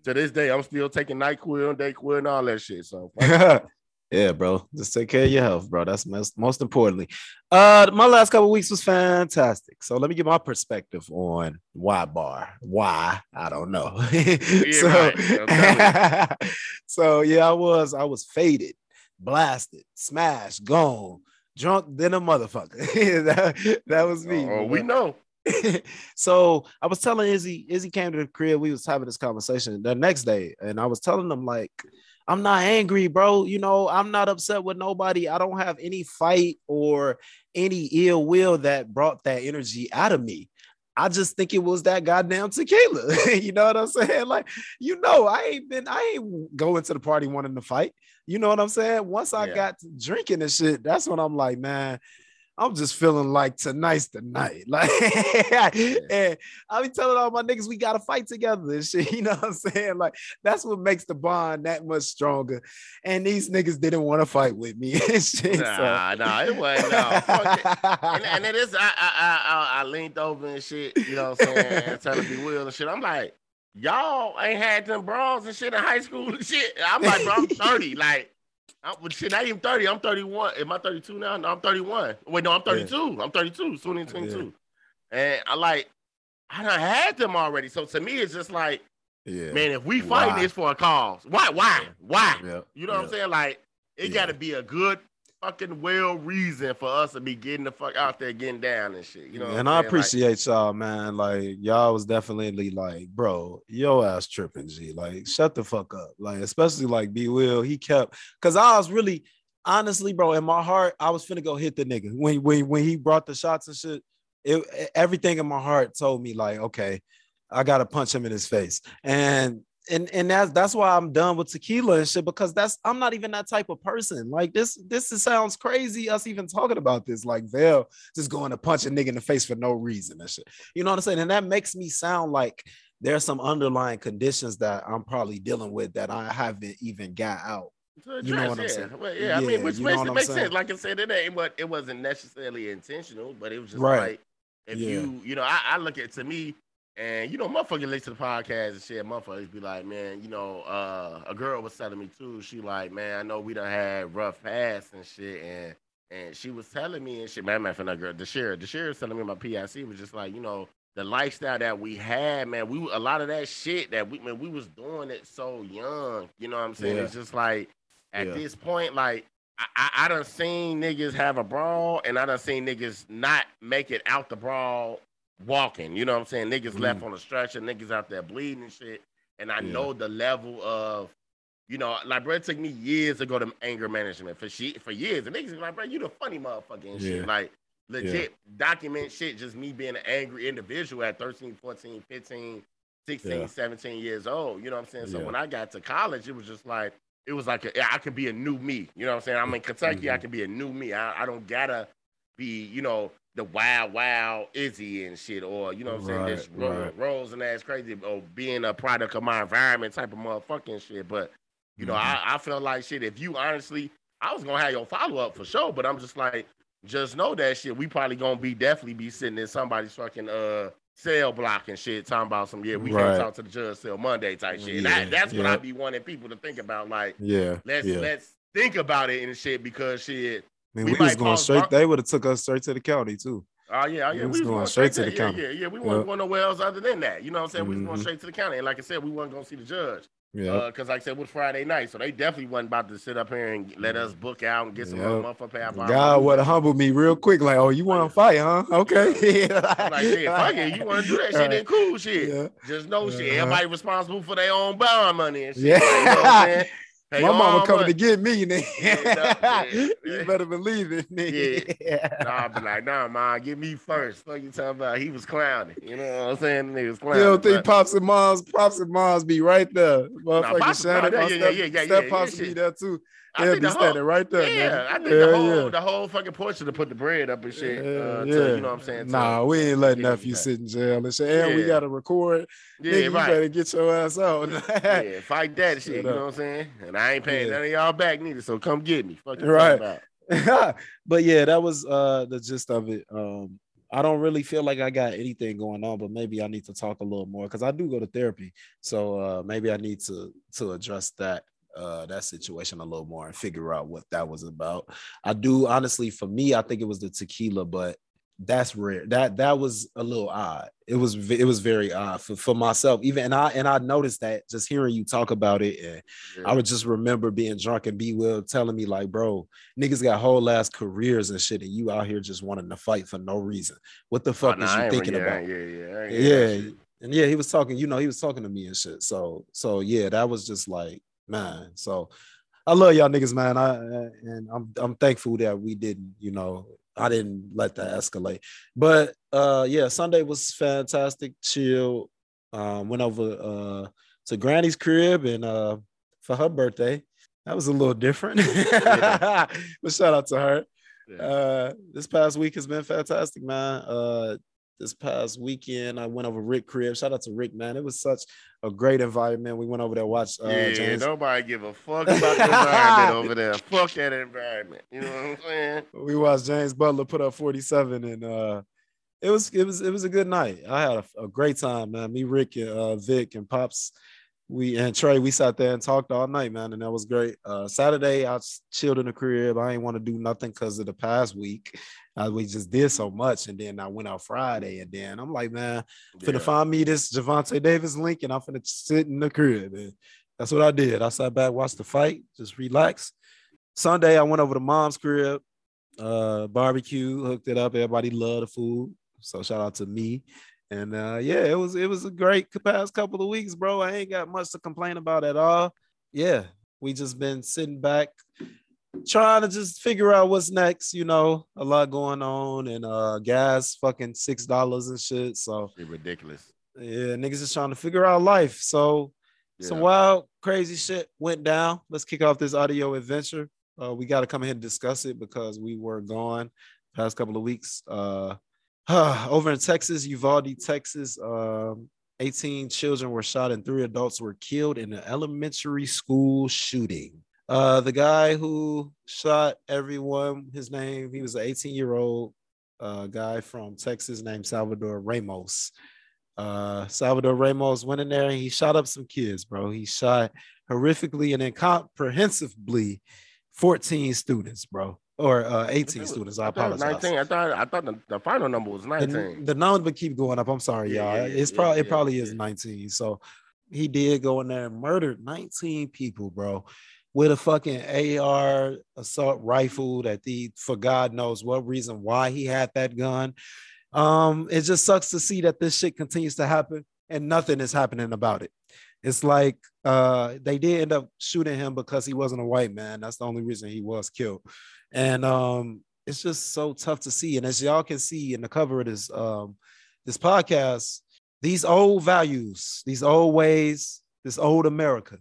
Speaker 4: to this day, I'm still taking Nyquil and Dayquil and all that shit. So
Speaker 3: yeah, bro. Just take care of your health, bro. That's most, most importantly. Uh, my last couple weeks was fantastic. So let me give my perspective on why bar. Why I don't know. so. So yeah, I was I was faded, blasted, smashed, gone, drunk than a motherfucker. that, that was me.
Speaker 4: oh, we know.
Speaker 3: so I was telling Izzy, Izzy came to the crib. We was having this conversation the next day, and I was telling him like, I'm not angry, bro. You know, I'm not upset with nobody. I don't have any fight or any ill will that brought that energy out of me. I just think it was that goddamn tequila. you know what I'm saying? Like, you know, I ain't been, I ain't going to the party wanting to fight. You know what I'm saying? Once I
Speaker 4: Yeah.
Speaker 3: got drinking and shit, that's when I'm like, man, I'm just feeling like tonight's the night. Like, and I be telling all my niggas we gotta fight together and shit. You know what I'm saying? Like, that's what makes the bond that much stronger. And these niggas didn't want to fight with me and shit. so-
Speaker 4: Nah, nah, it wasn't. No, it. and, and it is. I, I, I, I, I leaned over and shit. You know what I'm saying? and telling me Will and shit. I'm like, y'all ain't had them brawls and shit in high school and shit. I'm like, bro, I'm 30. Like, I'm, shit, not even 30. I'm 31. Am I 32 now? No, I'm 31. Wait, no, I'm 32. I'm 32. Soon in 22. And I like, I done had them already. So to me, it's just like,
Speaker 3: yeah.
Speaker 4: man, if we fighting
Speaker 3: Why?
Speaker 4: this for a cause, why, why, why?
Speaker 3: Yeah.
Speaker 4: You know what I'm saying? Like, it
Speaker 3: Yeah.
Speaker 4: got to be a good fucking well reason for us to be getting the fuck out there, getting down and shit. You know,
Speaker 3: and I
Speaker 4: saying? Like,
Speaker 3: appreciate y'all, man. Like y'all was definitely like, bro, yo ass tripping, G. Like, shut the fuck up. Like, especially like B Will, he kept because I was really honestly, bro, in my heart, I was finna go hit the nigga when when when he brought the shots and shit. It everything in my heart told me like, okay, I gotta punch him in his face, and and and that's that's why I'm done with tequila and shit because that's I'm not even that type of person. Like this this is, sounds crazy us even talking about this. Like Val just going to punch a nigga in the face for no reason and shit. You know what I'm saying? And that makes me sound like there's some underlying conditions that I'm probably dealing with that I haven't even got out.
Speaker 4: to
Speaker 3: you know
Speaker 4: address,
Speaker 3: what I'm saying?
Speaker 4: Well, yeah, I mean, which makes it makes
Speaker 3: saying?
Speaker 4: sense. Like I said, it ain't what it wasn't necessarily intentional, but it was just
Speaker 3: Right.
Speaker 4: like if
Speaker 3: Yeah.
Speaker 4: you, you know, I, I look at to me. And you know, motherfuckers listen to the podcast and shit. Motherfuckers be like, man, you know, uh, a girl was telling me too. She like, man, I know we done had rough past and shit, and and she was telling me and shit. Man, man, for that girl, the sheriff, the sheriff telling me my PIC was just like, you know, the lifestyle that we had, man. We a lot of that shit that we man, we was doing it so young. You know what I'm saying?
Speaker 3: Yeah.
Speaker 4: It's just like at
Speaker 3: Yeah.
Speaker 4: this point, like I, I, I done seen niggas have a brawl, and I done seen niggas not make it out the brawl walking. You know what I'm saying? Niggas left on the stretcher, niggas out there bleeding and shit. And I
Speaker 3: Yeah.
Speaker 4: know the level of, you know, like bro, it took me years to go to anger management for shit for years. And niggas be like, bro, you the funny motherfucker and
Speaker 3: Yeah.
Speaker 4: shit. Like legit document shit, just me being an angry individual at 13, 14, 15, 16,
Speaker 3: Yeah.
Speaker 4: 17 years old. You know what I'm saying? So
Speaker 3: Yeah.
Speaker 4: when I got to college, it was just like, it was like a, I could be a new me. You know what I'm saying? I'm in Kentucky, I
Speaker 3: Mhm.
Speaker 4: can be a new me. I, I don't gotta be, you know, the wild, wild Izzy and shit, or you know what I'm saying, this
Speaker 3: Right,
Speaker 4: rolls and ass crazy, or being a product of my environment type of motherfucking shit. But you know,
Speaker 3: Mhm.
Speaker 4: I, I felt like shit. If you honestly, I was gonna have your follow up for sure, but I'm just like, just know that shit. We probably gonna be definitely be sitting in somebody's fucking uh cell block and shit, talking about some yeah, we
Speaker 3: Right.
Speaker 4: can't talk to the judge till Monday type shit. And
Speaker 3: Yeah,
Speaker 4: that, that's what
Speaker 3: yeah.
Speaker 4: I be wanting people to think about. Like,
Speaker 3: Yeah.
Speaker 4: let's
Speaker 3: yeah.
Speaker 4: let's think about it and shit because shit.
Speaker 3: I mean,
Speaker 4: we
Speaker 3: we, was going straight. They would have took us straight to the county too.
Speaker 4: Oh yeah, oh,
Speaker 3: We
Speaker 4: yeah,
Speaker 3: was
Speaker 4: we was
Speaker 3: going
Speaker 4: going
Speaker 3: straight
Speaker 4: straight
Speaker 3: to the
Speaker 4: yeah,
Speaker 3: county.
Speaker 4: Yeah, yeah, we
Speaker 3: Yep.
Speaker 4: wasn't going nowhere else other than that. You know what I'm saying? We was going
Speaker 3: Mhm.
Speaker 4: straight to the county, and like I said, we wasn't going to see the judge.
Speaker 3: Yeah.
Speaker 4: because like I said, it was Friday night, so they definitely wasn't about to sit up here and let us book out and get some
Speaker 3: Yep.
Speaker 4: motherfucker pay our
Speaker 3: God would have humbled me real quick. Like, oh, you want to fight, huh? Okay.
Speaker 4: Like, shit, fuck it. You want to do that shit? Then cool shit.
Speaker 3: Yeah.
Speaker 4: Just know shit.
Speaker 3: Uh-huh.
Speaker 4: Everybody responsible for their own bond money and shit.
Speaker 3: Yeah.
Speaker 4: Like, you know what I'm saying? Pay
Speaker 3: My mama coming
Speaker 4: money.
Speaker 3: to get me, nigga.
Speaker 4: Yeah, yeah,
Speaker 3: you better believe it, nigga.
Speaker 4: Nah, I be like, nah, man, get me first. Fuck you talking about? He was clowning. You know what I'm saying? Niggas
Speaker 3: You
Speaker 4: clowning.
Speaker 3: don't think
Speaker 4: but-
Speaker 3: pops and moms, pops and moms be right there? Motherfucking
Speaker 4: Pops-
Speaker 3: Shannon,
Speaker 4: yeah,
Speaker 3: my
Speaker 4: yeah,
Speaker 3: step,
Speaker 4: yeah, yeah,
Speaker 3: step
Speaker 4: yeah,
Speaker 3: pops
Speaker 4: yeah,
Speaker 3: be there too.
Speaker 4: I
Speaker 3: be
Speaker 4: the whole-
Speaker 3: standing right there.
Speaker 4: Yeah,
Speaker 3: nigga.
Speaker 4: I think
Speaker 3: Hell
Speaker 4: the whole
Speaker 3: yeah.
Speaker 4: the whole fucking portion to put the bread up and shit.
Speaker 3: Yeah,
Speaker 4: uh,
Speaker 3: yeah.
Speaker 4: To, you know what I'm saying? to-
Speaker 3: Nah, we ain't letting
Speaker 4: Yeah,
Speaker 3: nephew
Speaker 4: yeah.
Speaker 3: sit in jail and shit. And we gotta record.
Speaker 4: Yeah,
Speaker 3: Nigga, you better get your ass out.
Speaker 4: yeah, fight that shit. You know what I'm saying? And I ain't paying
Speaker 3: Yeah.
Speaker 4: none of y'all back neither. So come get me. Fuck
Speaker 3: Right. but yeah, that was uh the gist of it. Um, I don't really feel like I got anything going on, but maybe I need to talk a little more because I do go to therapy. So uh maybe I need to to address that uh that situation a little more and figure out what that was about. I do honestly for me, I think it was the tequila, but that's rare. That that was a little odd. It was it was very odd for, for myself. Even and I and I noticed that just hearing you talk about it and I would just remember being drunk and B Will telling me, like, bro, niggas got whole ass careers and shit, and you out here just wanting to fight for no reason. What the fuck
Speaker 4: Oh,
Speaker 3: is
Speaker 4: I
Speaker 3: you thinking
Speaker 4: yeah,
Speaker 3: about?
Speaker 4: Yeah, yeah, I ain't hear that
Speaker 3: Yeah. And yeah, he was talking, you know, he was talking to me and shit. So, so yeah, that was just like, man. So I love y'all niggas, man. I and I'm I'm thankful that we didn't, you know, I didn't let that escalate. But uh yeah, Sunday was fantastic, chill. Um, went over uh to Granny's crib and uh for her birthday. That was a little different. but shout out to her.
Speaker 4: Yeah.
Speaker 3: Uh, this past week has been fantastic, man. Uh, this past weekend, I went over Rick crib. Shout out to Rick, man. It was such a great environment. We went over there, watched uh,
Speaker 4: yeah,
Speaker 3: James.
Speaker 4: nobody give a fuck about the environment over there. Fuck that environment. You know what I'm saying?
Speaker 3: We watched James Butler put up 47, and uh, it was it was it was a good night. I had a, a great time, man. Me, Rick, and uh, Vic, and Pops. We and Trey, we sat there and talked all night, man, and that was great. Uh, Saturday, I chilled in the crib. I ain't want to do nothing because of the past week. Uh, we just did so much, and then I went out Friday, and then I'm like, man, finna
Speaker 4: Yeah.
Speaker 3: find me this Gervonta Davis link, and I'm finna sit in the crib. And that's what I did. I sat back, watched the fight, just relax. Sunday, I went over to mom's crib, uh, barbecue, hooked it up. Everybody loved the food, so shout out to me. And uh, yeah, it was it was a great past couple of weeks, bro. I ain't got much to complain about at all. Yeah, we just been sitting back, trying to just figure out what's next. You know, a lot going on, and uh, gas fucking six dollars and shit. So
Speaker 4: ridiculous.
Speaker 3: yeah, niggas is trying to figure out life. So some wild, crazy shit went down. Let's kick off this audio adventure. Uh, we got to come ahead and discuss it because we were gone past couple of weeks. Uh, over in Texas, Uvalde, Texas, um, 18 children were shot and three adults were killed in an elementary school shooting. Uh, the guy who shot everyone, his name, he was an 18 year old uh, guy from Texas named Salvador Ramos. Uh, Salvador Ramos went in there and he shot up some kids, bro. He shot horrifically and incomprehensibly 14 students, bro, or uh, 18 students. I
Speaker 4: was
Speaker 3: apologize.
Speaker 4: 19. I thought I thought the, the final number was
Speaker 3: The,
Speaker 4: 19.
Speaker 3: the number would keep going up. I'm sorry,
Speaker 4: Yeah,
Speaker 3: y'all.
Speaker 4: yeah,
Speaker 3: it's
Speaker 4: yeah,
Speaker 3: probably it probably is 19. So he did go in there and murdered 19 people, bro, with a fucking AR assault rifle that the for God knows what reason why he had that gun. Um, it just sucks to see that this shit continues to happen and nothing is happening about it. It's like uh they did end up shooting him because he wasn't a white man. That's the only reason he was killed. And um it's just so tough to see. And as y'all can see in the cover of this um this podcast, these old values, these old ways, this old America,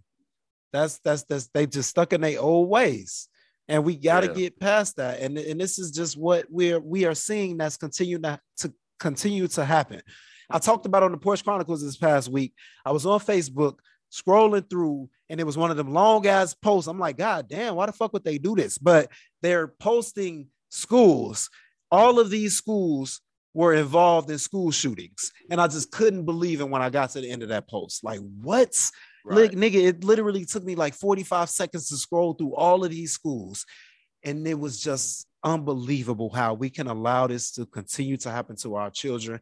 Speaker 3: that's that's that's they just stuck in their old ways. And we got to
Speaker 4: Yeah.
Speaker 3: get past that. And, and this is just what we're we are seeing that's continuing to, to continue to happen. I talked about on the Porch Chronicles this past week. I was on Facebook scrolling through, and it was one of them long ass posts. I'm like, God damn, why the fuck would they do this? But they're posting schools. All of these schools were involved in school shootings. And I just couldn't believe it when I got to the end of that post. Like, what? Right. nigga, it literally took me like 45 seconds to scroll through all of these schools. And it was just unbelievable how we can allow this to continue to happen to our children.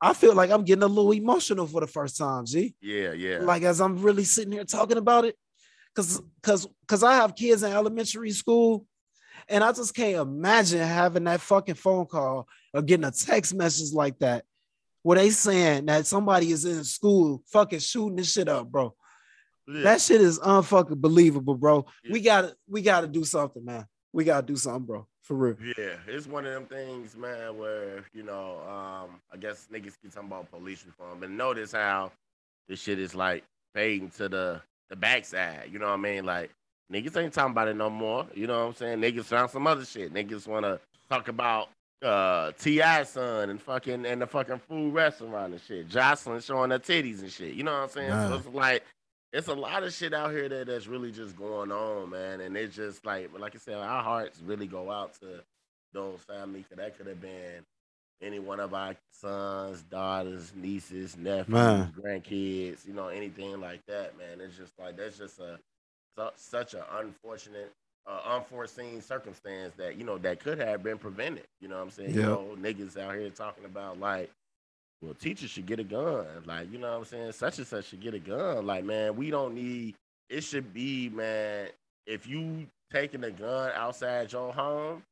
Speaker 3: I feel like I'm getting a little emotional for the first time,
Speaker 4: G. Yeah, yeah.
Speaker 3: Like as I'm really sitting here talking about it, because because because I have kids in elementary school, and I just can't imagine having that fucking phone call or getting a text message like that, where they saying that somebody is in school fucking shooting this shit up, bro. Yeah. That shit is unfucking believable, bro. Yeah. We gotta we gotta do something, man. We gotta do something, bro. For real.
Speaker 4: Yeah, it's one of them things, man, where you know, um, I guess niggas keep talking about police reform, but notice how this shit is like fading to the the backside. You know what I mean? Like niggas ain't talking about it no more. You know what I'm saying? Niggas found some other shit. Niggas wanna talk about uh T.I. son and fucking and the fucking food restaurant and shit. Jocelyn showing her titties and shit. You know what I'm saying? Nah. So it's like it's a lot of shit out here that that's really just going on, man. And it's just like, like I said, our hearts really go out to those families. Cause that could have been any one of our sons, daughters, nieces, nephews, man. grandkids, you know, anything like that, man. It's just like that's just a such an unfortunate, uh, unforeseen circumstance that you know that could have been prevented. You know what I'm saying? Yep. You know, niggas out here talking about like well, teachers should get a gun. Like, you know what I'm saying? Such and such should get a gun. Like, man, we don't need it should be, man, if you taking a gun outside your home,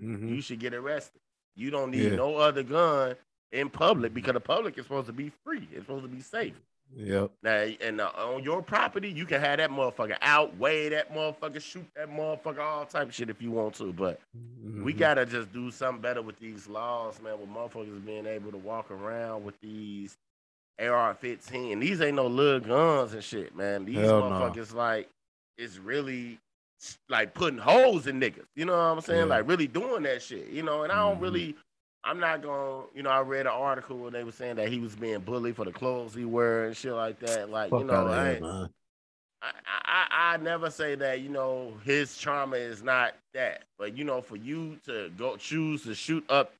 Speaker 4: mm-hmm. you should get arrested. You don't need yeah. no other gun in public because the public is supposed to be free. It's supposed to be safe.
Speaker 3: Yep.
Speaker 4: Now, and uh, on your property, you can have that motherfucker out, weigh that motherfucker, shoot that motherfucker, all type of shit if you want to. But mm-hmm. we gotta just do something better with these laws, man. With motherfuckers being able to walk around with these AR-15. These ain't no little guns and shit, man. These Hell motherfuckers no. like it's really like putting holes in niggas. You know what I'm saying? Yeah. Like really doing that shit. You know, and I don't mm-hmm. really I'm not going. to You know, I read an article where they were saying that he was being bullied for the clothes he wear and shit like that. Like, Fuck you know, I, here, I, I, I never say that. You know, his trauma is not that, but you know, for you to go choose to shoot up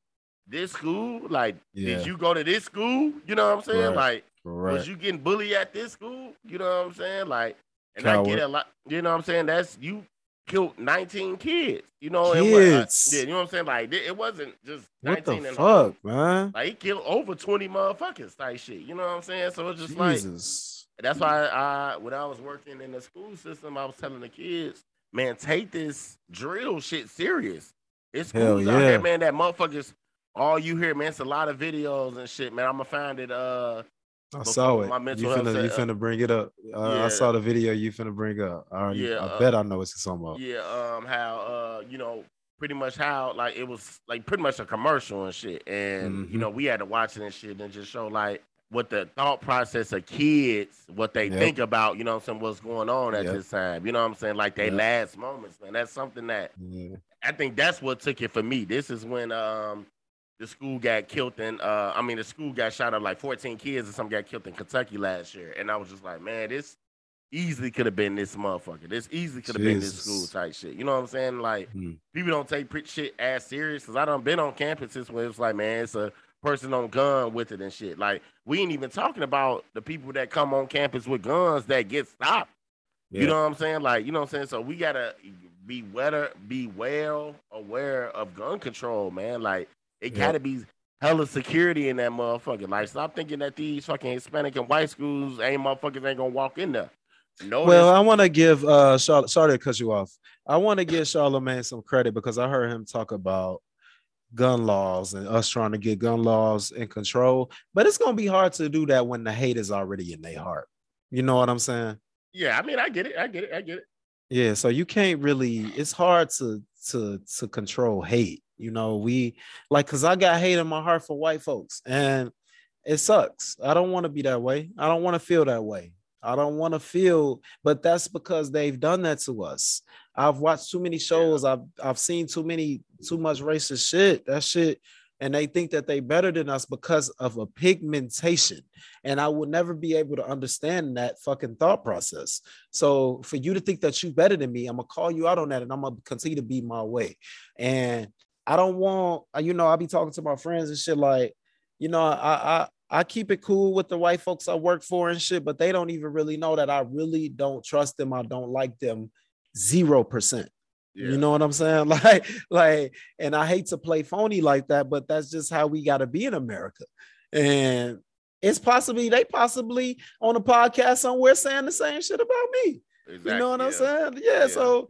Speaker 4: this school, like, yeah. did you go to this school? You know what I'm saying? Right. Like, right. was you getting bullied at this school? You know what I'm saying? Like, and Coward. I get a lot. You know what I'm saying? That's you killed 19 kids. You know,
Speaker 3: kids.
Speaker 4: Was, yeah, you know what I'm saying? Like it wasn't just
Speaker 3: what 19 the fuck, man.
Speaker 4: Like he killed over 20 motherfuckers type shit. You know what I'm saying? So it's just Jesus. like that's why I when I was working in the school system, I was telling the kids, man, take this drill shit serious. It's schools yeah. out here, man, that motherfuckers all you hear, man, it's a lot of videos and shit, man. I'm gonna find it uh
Speaker 3: I saw it. you finna, you finna bring it up. Uh, yeah. I saw the video you finna bring up. I already, yeah, I uh, bet I know what you're talking about.
Speaker 4: Yeah, um, how uh, you know, pretty much how like it was like pretty much a commercial and shit, and mm-hmm. you know, we had to watch it and shit and just show like what the thought process of kids, what they yep. think about, you know, what I'm saying, what's going on at yep. this time. You know what I'm saying? Like their yep. last moments, man. That's something that. I think that's what took it for me. This is when um the school got killed in uh I mean the school got shot up like 14 kids and some got killed in Kentucky last year. And I was just like, man, this easily could have been this motherfucker. This easily could have been this school type shit. You know what I'm saying? Like hmm. people don't take shit as serious because I don't been on campuses where it's like, man, it's a person on gun with it and shit. Like we ain't even talking about the people that come on campus with guns that get stopped. Yeah. You know what I'm saying? Like, you know what I'm saying? So we gotta be wetter, be well aware of gun control, man. Like it yep. gotta be hella security in that motherfucker. Like, stop thinking that these fucking Hispanic and white schools ain't motherfuckers ain't gonna walk in there.
Speaker 3: No. Well, I want to give uh Charlotte. Sorry to cut you off. I want to give Charlemagne some credit because I heard him talk about gun laws and us trying to get gun laws in control. But it's gonna be hard to do that when the hate is already in their heart. You know what I'm saying?
Speaker 4: Yeah, I mean, I get it. I get it. I get it.
Speaker 3: Yeah, so you can't really. It's hard to to to control hate you know, we like because I got hate in my heart for white folks, and it sucks. I don't want to be that way. I don't want to feel that way. I don't want to feel, but that's because they've done that to us. I've watched too many shows. I've I've seen too many too much racist shit. That shit, and they think that they better than us because of a pigmentation. And I will never be able to understand that fucking thought process. So for you to think that you better than me, I'm gonna call you out on that, and I'm gonna continue to be my way. And I don't want, uh, you know, I be talking to my friends and shit like, you know, I I I keep it cool with the white folks I work for and shit, but they don't even really know that I really don't trust them. I don't like them zero percent.
Speaker 4: Yeah.
Speaker 3: You know what I'm saying? Like, like, and I hate to play phony like that, but that's just how we got to be in America. And it's possibly they possibly on a podcast somewhere saying the same shit about me.
Speaker 4: Exactly,
Speaker 3: You know what I'm saying? Yeah,
Speaker 4: Yeah.
Speaker 3: So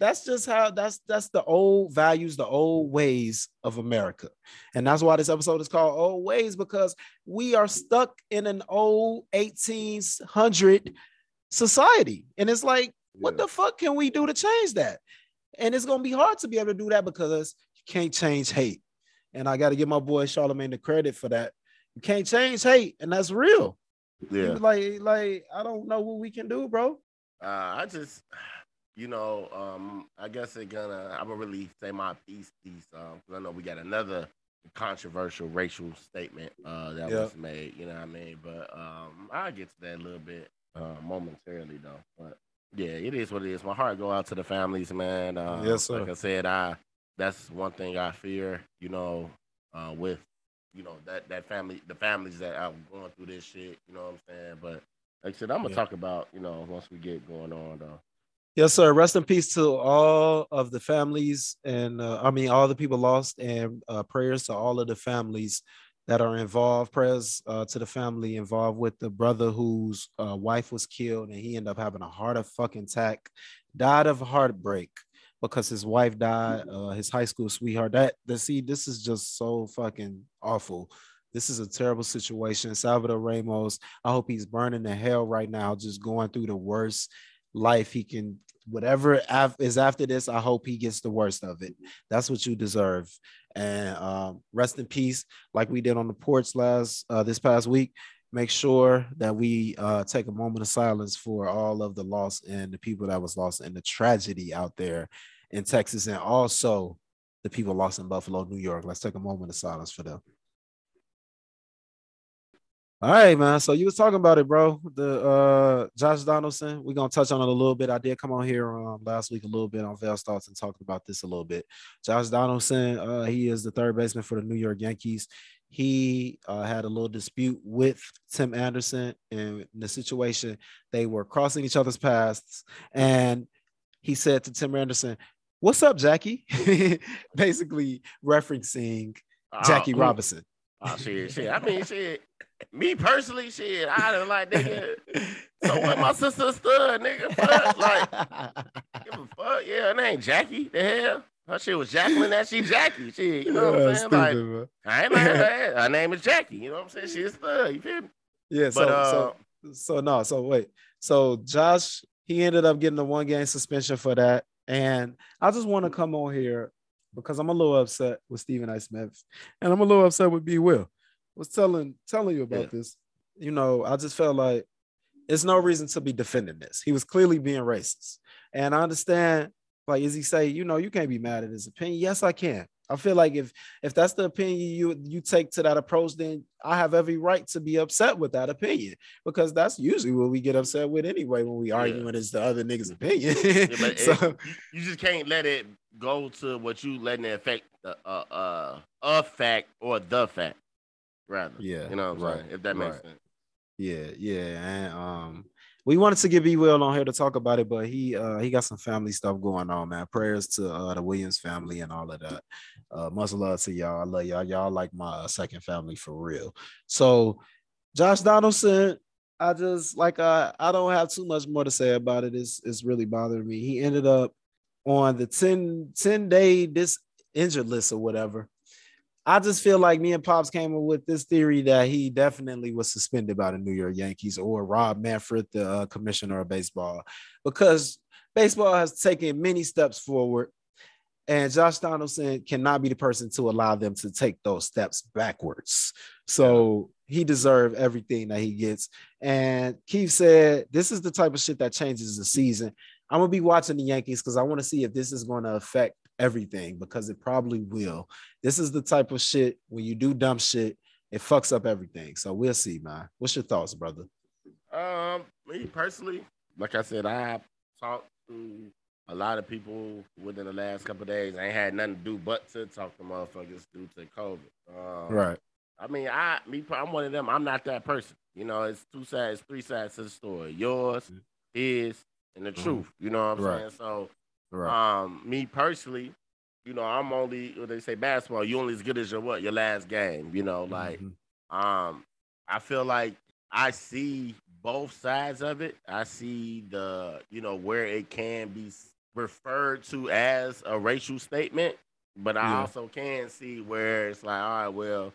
Speaker 3: that's just how that's that's the old values, the old ways of America. And that's why this episode is called Old Ways because we are stuck in an old 1800 society. And it's like, what the fuck can we do to change that? And it's gonna be hard to be able to do that because you can't change hate. And I got to give my boy Charlemagne the credit for that. You can't change hate, and that's real.
Speaker 4: Yeah.
Speaker 3: Like, like I don't know what we can do, bro.
Speaker 4: Uh, I just, you know, um, I guess it gonna. I'm gonna really say my piece, piece, um, 'cause I know we got another controversial racial statement uh, that
Speaker 3: Yeah.
Speaker 4: was made. You know what I mean? But um, I'll get to that a little bit uh, momentarily, though. But yeah, it is what it is. My heart go out to the families, man. Uh,
Speaker 3: Yes, sir.
Speaker 4: Like I said, I that's one thing I fear. You know, uh, with you know that that family, the families that are going through this shit. You know what I'm saying? But like I said, I'm gonna
Speaker 3: Yeah.
Speaker 4: talk about you know once we get going on though.
Speaker 3: Yes, sir. Rest in peace to all of the families, and uh, I mean all the people lost, and uh, prayers to all of the families that are involved. Prayers uh, to the family involved with the brother whose uh, wife was killed, and he ended up having a heart of fucking attack, died of heartbreak because his wife died, uh, his high school sweetheart. That the see, this is just so fucking awful. This is a terrible situation. Salvador Ramos, I hope he's burning in hell right now, just going through the worst life he can whatever af- is after this i hope he gets the worst of it. That's what you deserve. And um, rest in peace like we did on the porch last uh, this past week. Make sure that we uh, take a moment of silence for all of the loss and the people that was lost and the tragedy out there in texas and also the people lost in buffalo new york. Let's take a moment of silence for them all right, man. So you was talking about it, bro. The uh Josh Donaldson. We're gonna touch on it a little bit. I did come on here um, last week a little bit on Vail Thoughts and talked about this a little bit. Josh Donaldson, uh, he is the third baseman for the New York Yankees. He uh, had a little dispute with Tim Anderson, and in the situation, they were crossing each other's paths, and he said to Tim Anderson, "What's up, Jackie?" Basically referencing Jackie
Speaker 4: Uh,
Speaker 3: Robinson.
Speaker 4: Oh shit, shit. I mean, shit. Me personally, shit. I don't like nigga. So what? My sister stud, nigga. Fuck, like, give a fuck. Yeah, her name Jackie. The hell. Her shit was Jacqueline. That she Jackie. Shit, you know what I'm saying? Like, I ain't like her. Her name is Jackie. You know what I'm saying? She's stud. You feel me?
Speaker 3: Yeah, so
Speaker 4: But uh,
Speaker 3: so so no, so wait. So Josh, he ended up getting a one game suspension for that. And I just want to come on here because I'm a little upset with Stephen A. Smith and I'm a little upset with B. Will. was telling telling you about
Speaker 4: Yeah.
Speaker 3: this. You know, I just felt like it's no reason to be defending this. He was clearly being racist. And I understand, like, as he say, you know, you can't be mad at his opinion. Yes, I can. I feel like if if that's the opinion you you take to that approach, then I have every right to be upset with that opinion because that's usually what we get upset with anyway when we arguing is the other nigga's opinion.
Speaker 4: Yeah,
Speaker 3: so
Speaker 4: you, you just can't let it go to what you letting it affect the uh, uh a fact or the fact, rather.
Speaker 3: Yeah,
Speaker 4: you know what I'm
Speaker 3: right,
Speaker 4: saying. If that makes
Speaker 3: right.
Speaker 4: sense.
Speaker 3: yeah, yeah, and um, we wanted to get B Will on here to talk about it, but he uh he got some family stuff going on, man. Prayers to uh the Williams family and all of that. Uh, much love to y'all. I love y'all. Y'all like my uh, second family for real. So, Josh Donaldson, I just like I I don't have too much more to say about it. It's it's really bothering me. He ended up on the 10, 10 day this injured list or whatever. I just feel like me and Pops came up with this theory that he definitely was suspended by the New York Yankees or Rob Manfred, the uh, commissioner of baseball, because baseball has taken many steps forward, and Josh Donaldson cannot be the person to allow them to take those steps backwards. So he deserved everything that he gets. And Keith said, "This is the type of shit that changes the season." I'm gonna be watching the Yankees because I want to see if this is going to affect everything because it probably will. This is the type of shit when you do dumb shit, it fucks up everything. So we'll see, man. What's your thoughts, brother?
Speaker 4: Um, me personally, like I said, I talked to a lot of people within the last couple of days I ain't had nothing to do but to talk to motherfuckers due to COVID. Um,
Speaker 3: Right.
Speaker 4: I mean, I me, I'm one of them. I'm not that person. You know, it's two sides, three sides to the story. Yours, his, and the
Speaker 3: Mhm.
Speaker 4: truth. You know what I'm
Speaker 3: Right.
Speaker 4: saying? So,
Speaker 3: Right.
Speaker 4: um, me personally, you know, I'm only they say basketball. You only as good as your what your last game. You know, like
Speaker 3: Mhm.
Speaker 4: um, I feel like I see both sides of it. I see the, you know, where it can be referred to as a racial statement, but I
Speaker 3: Yeah.
Speaker 4: also can see where it's like, all right, well,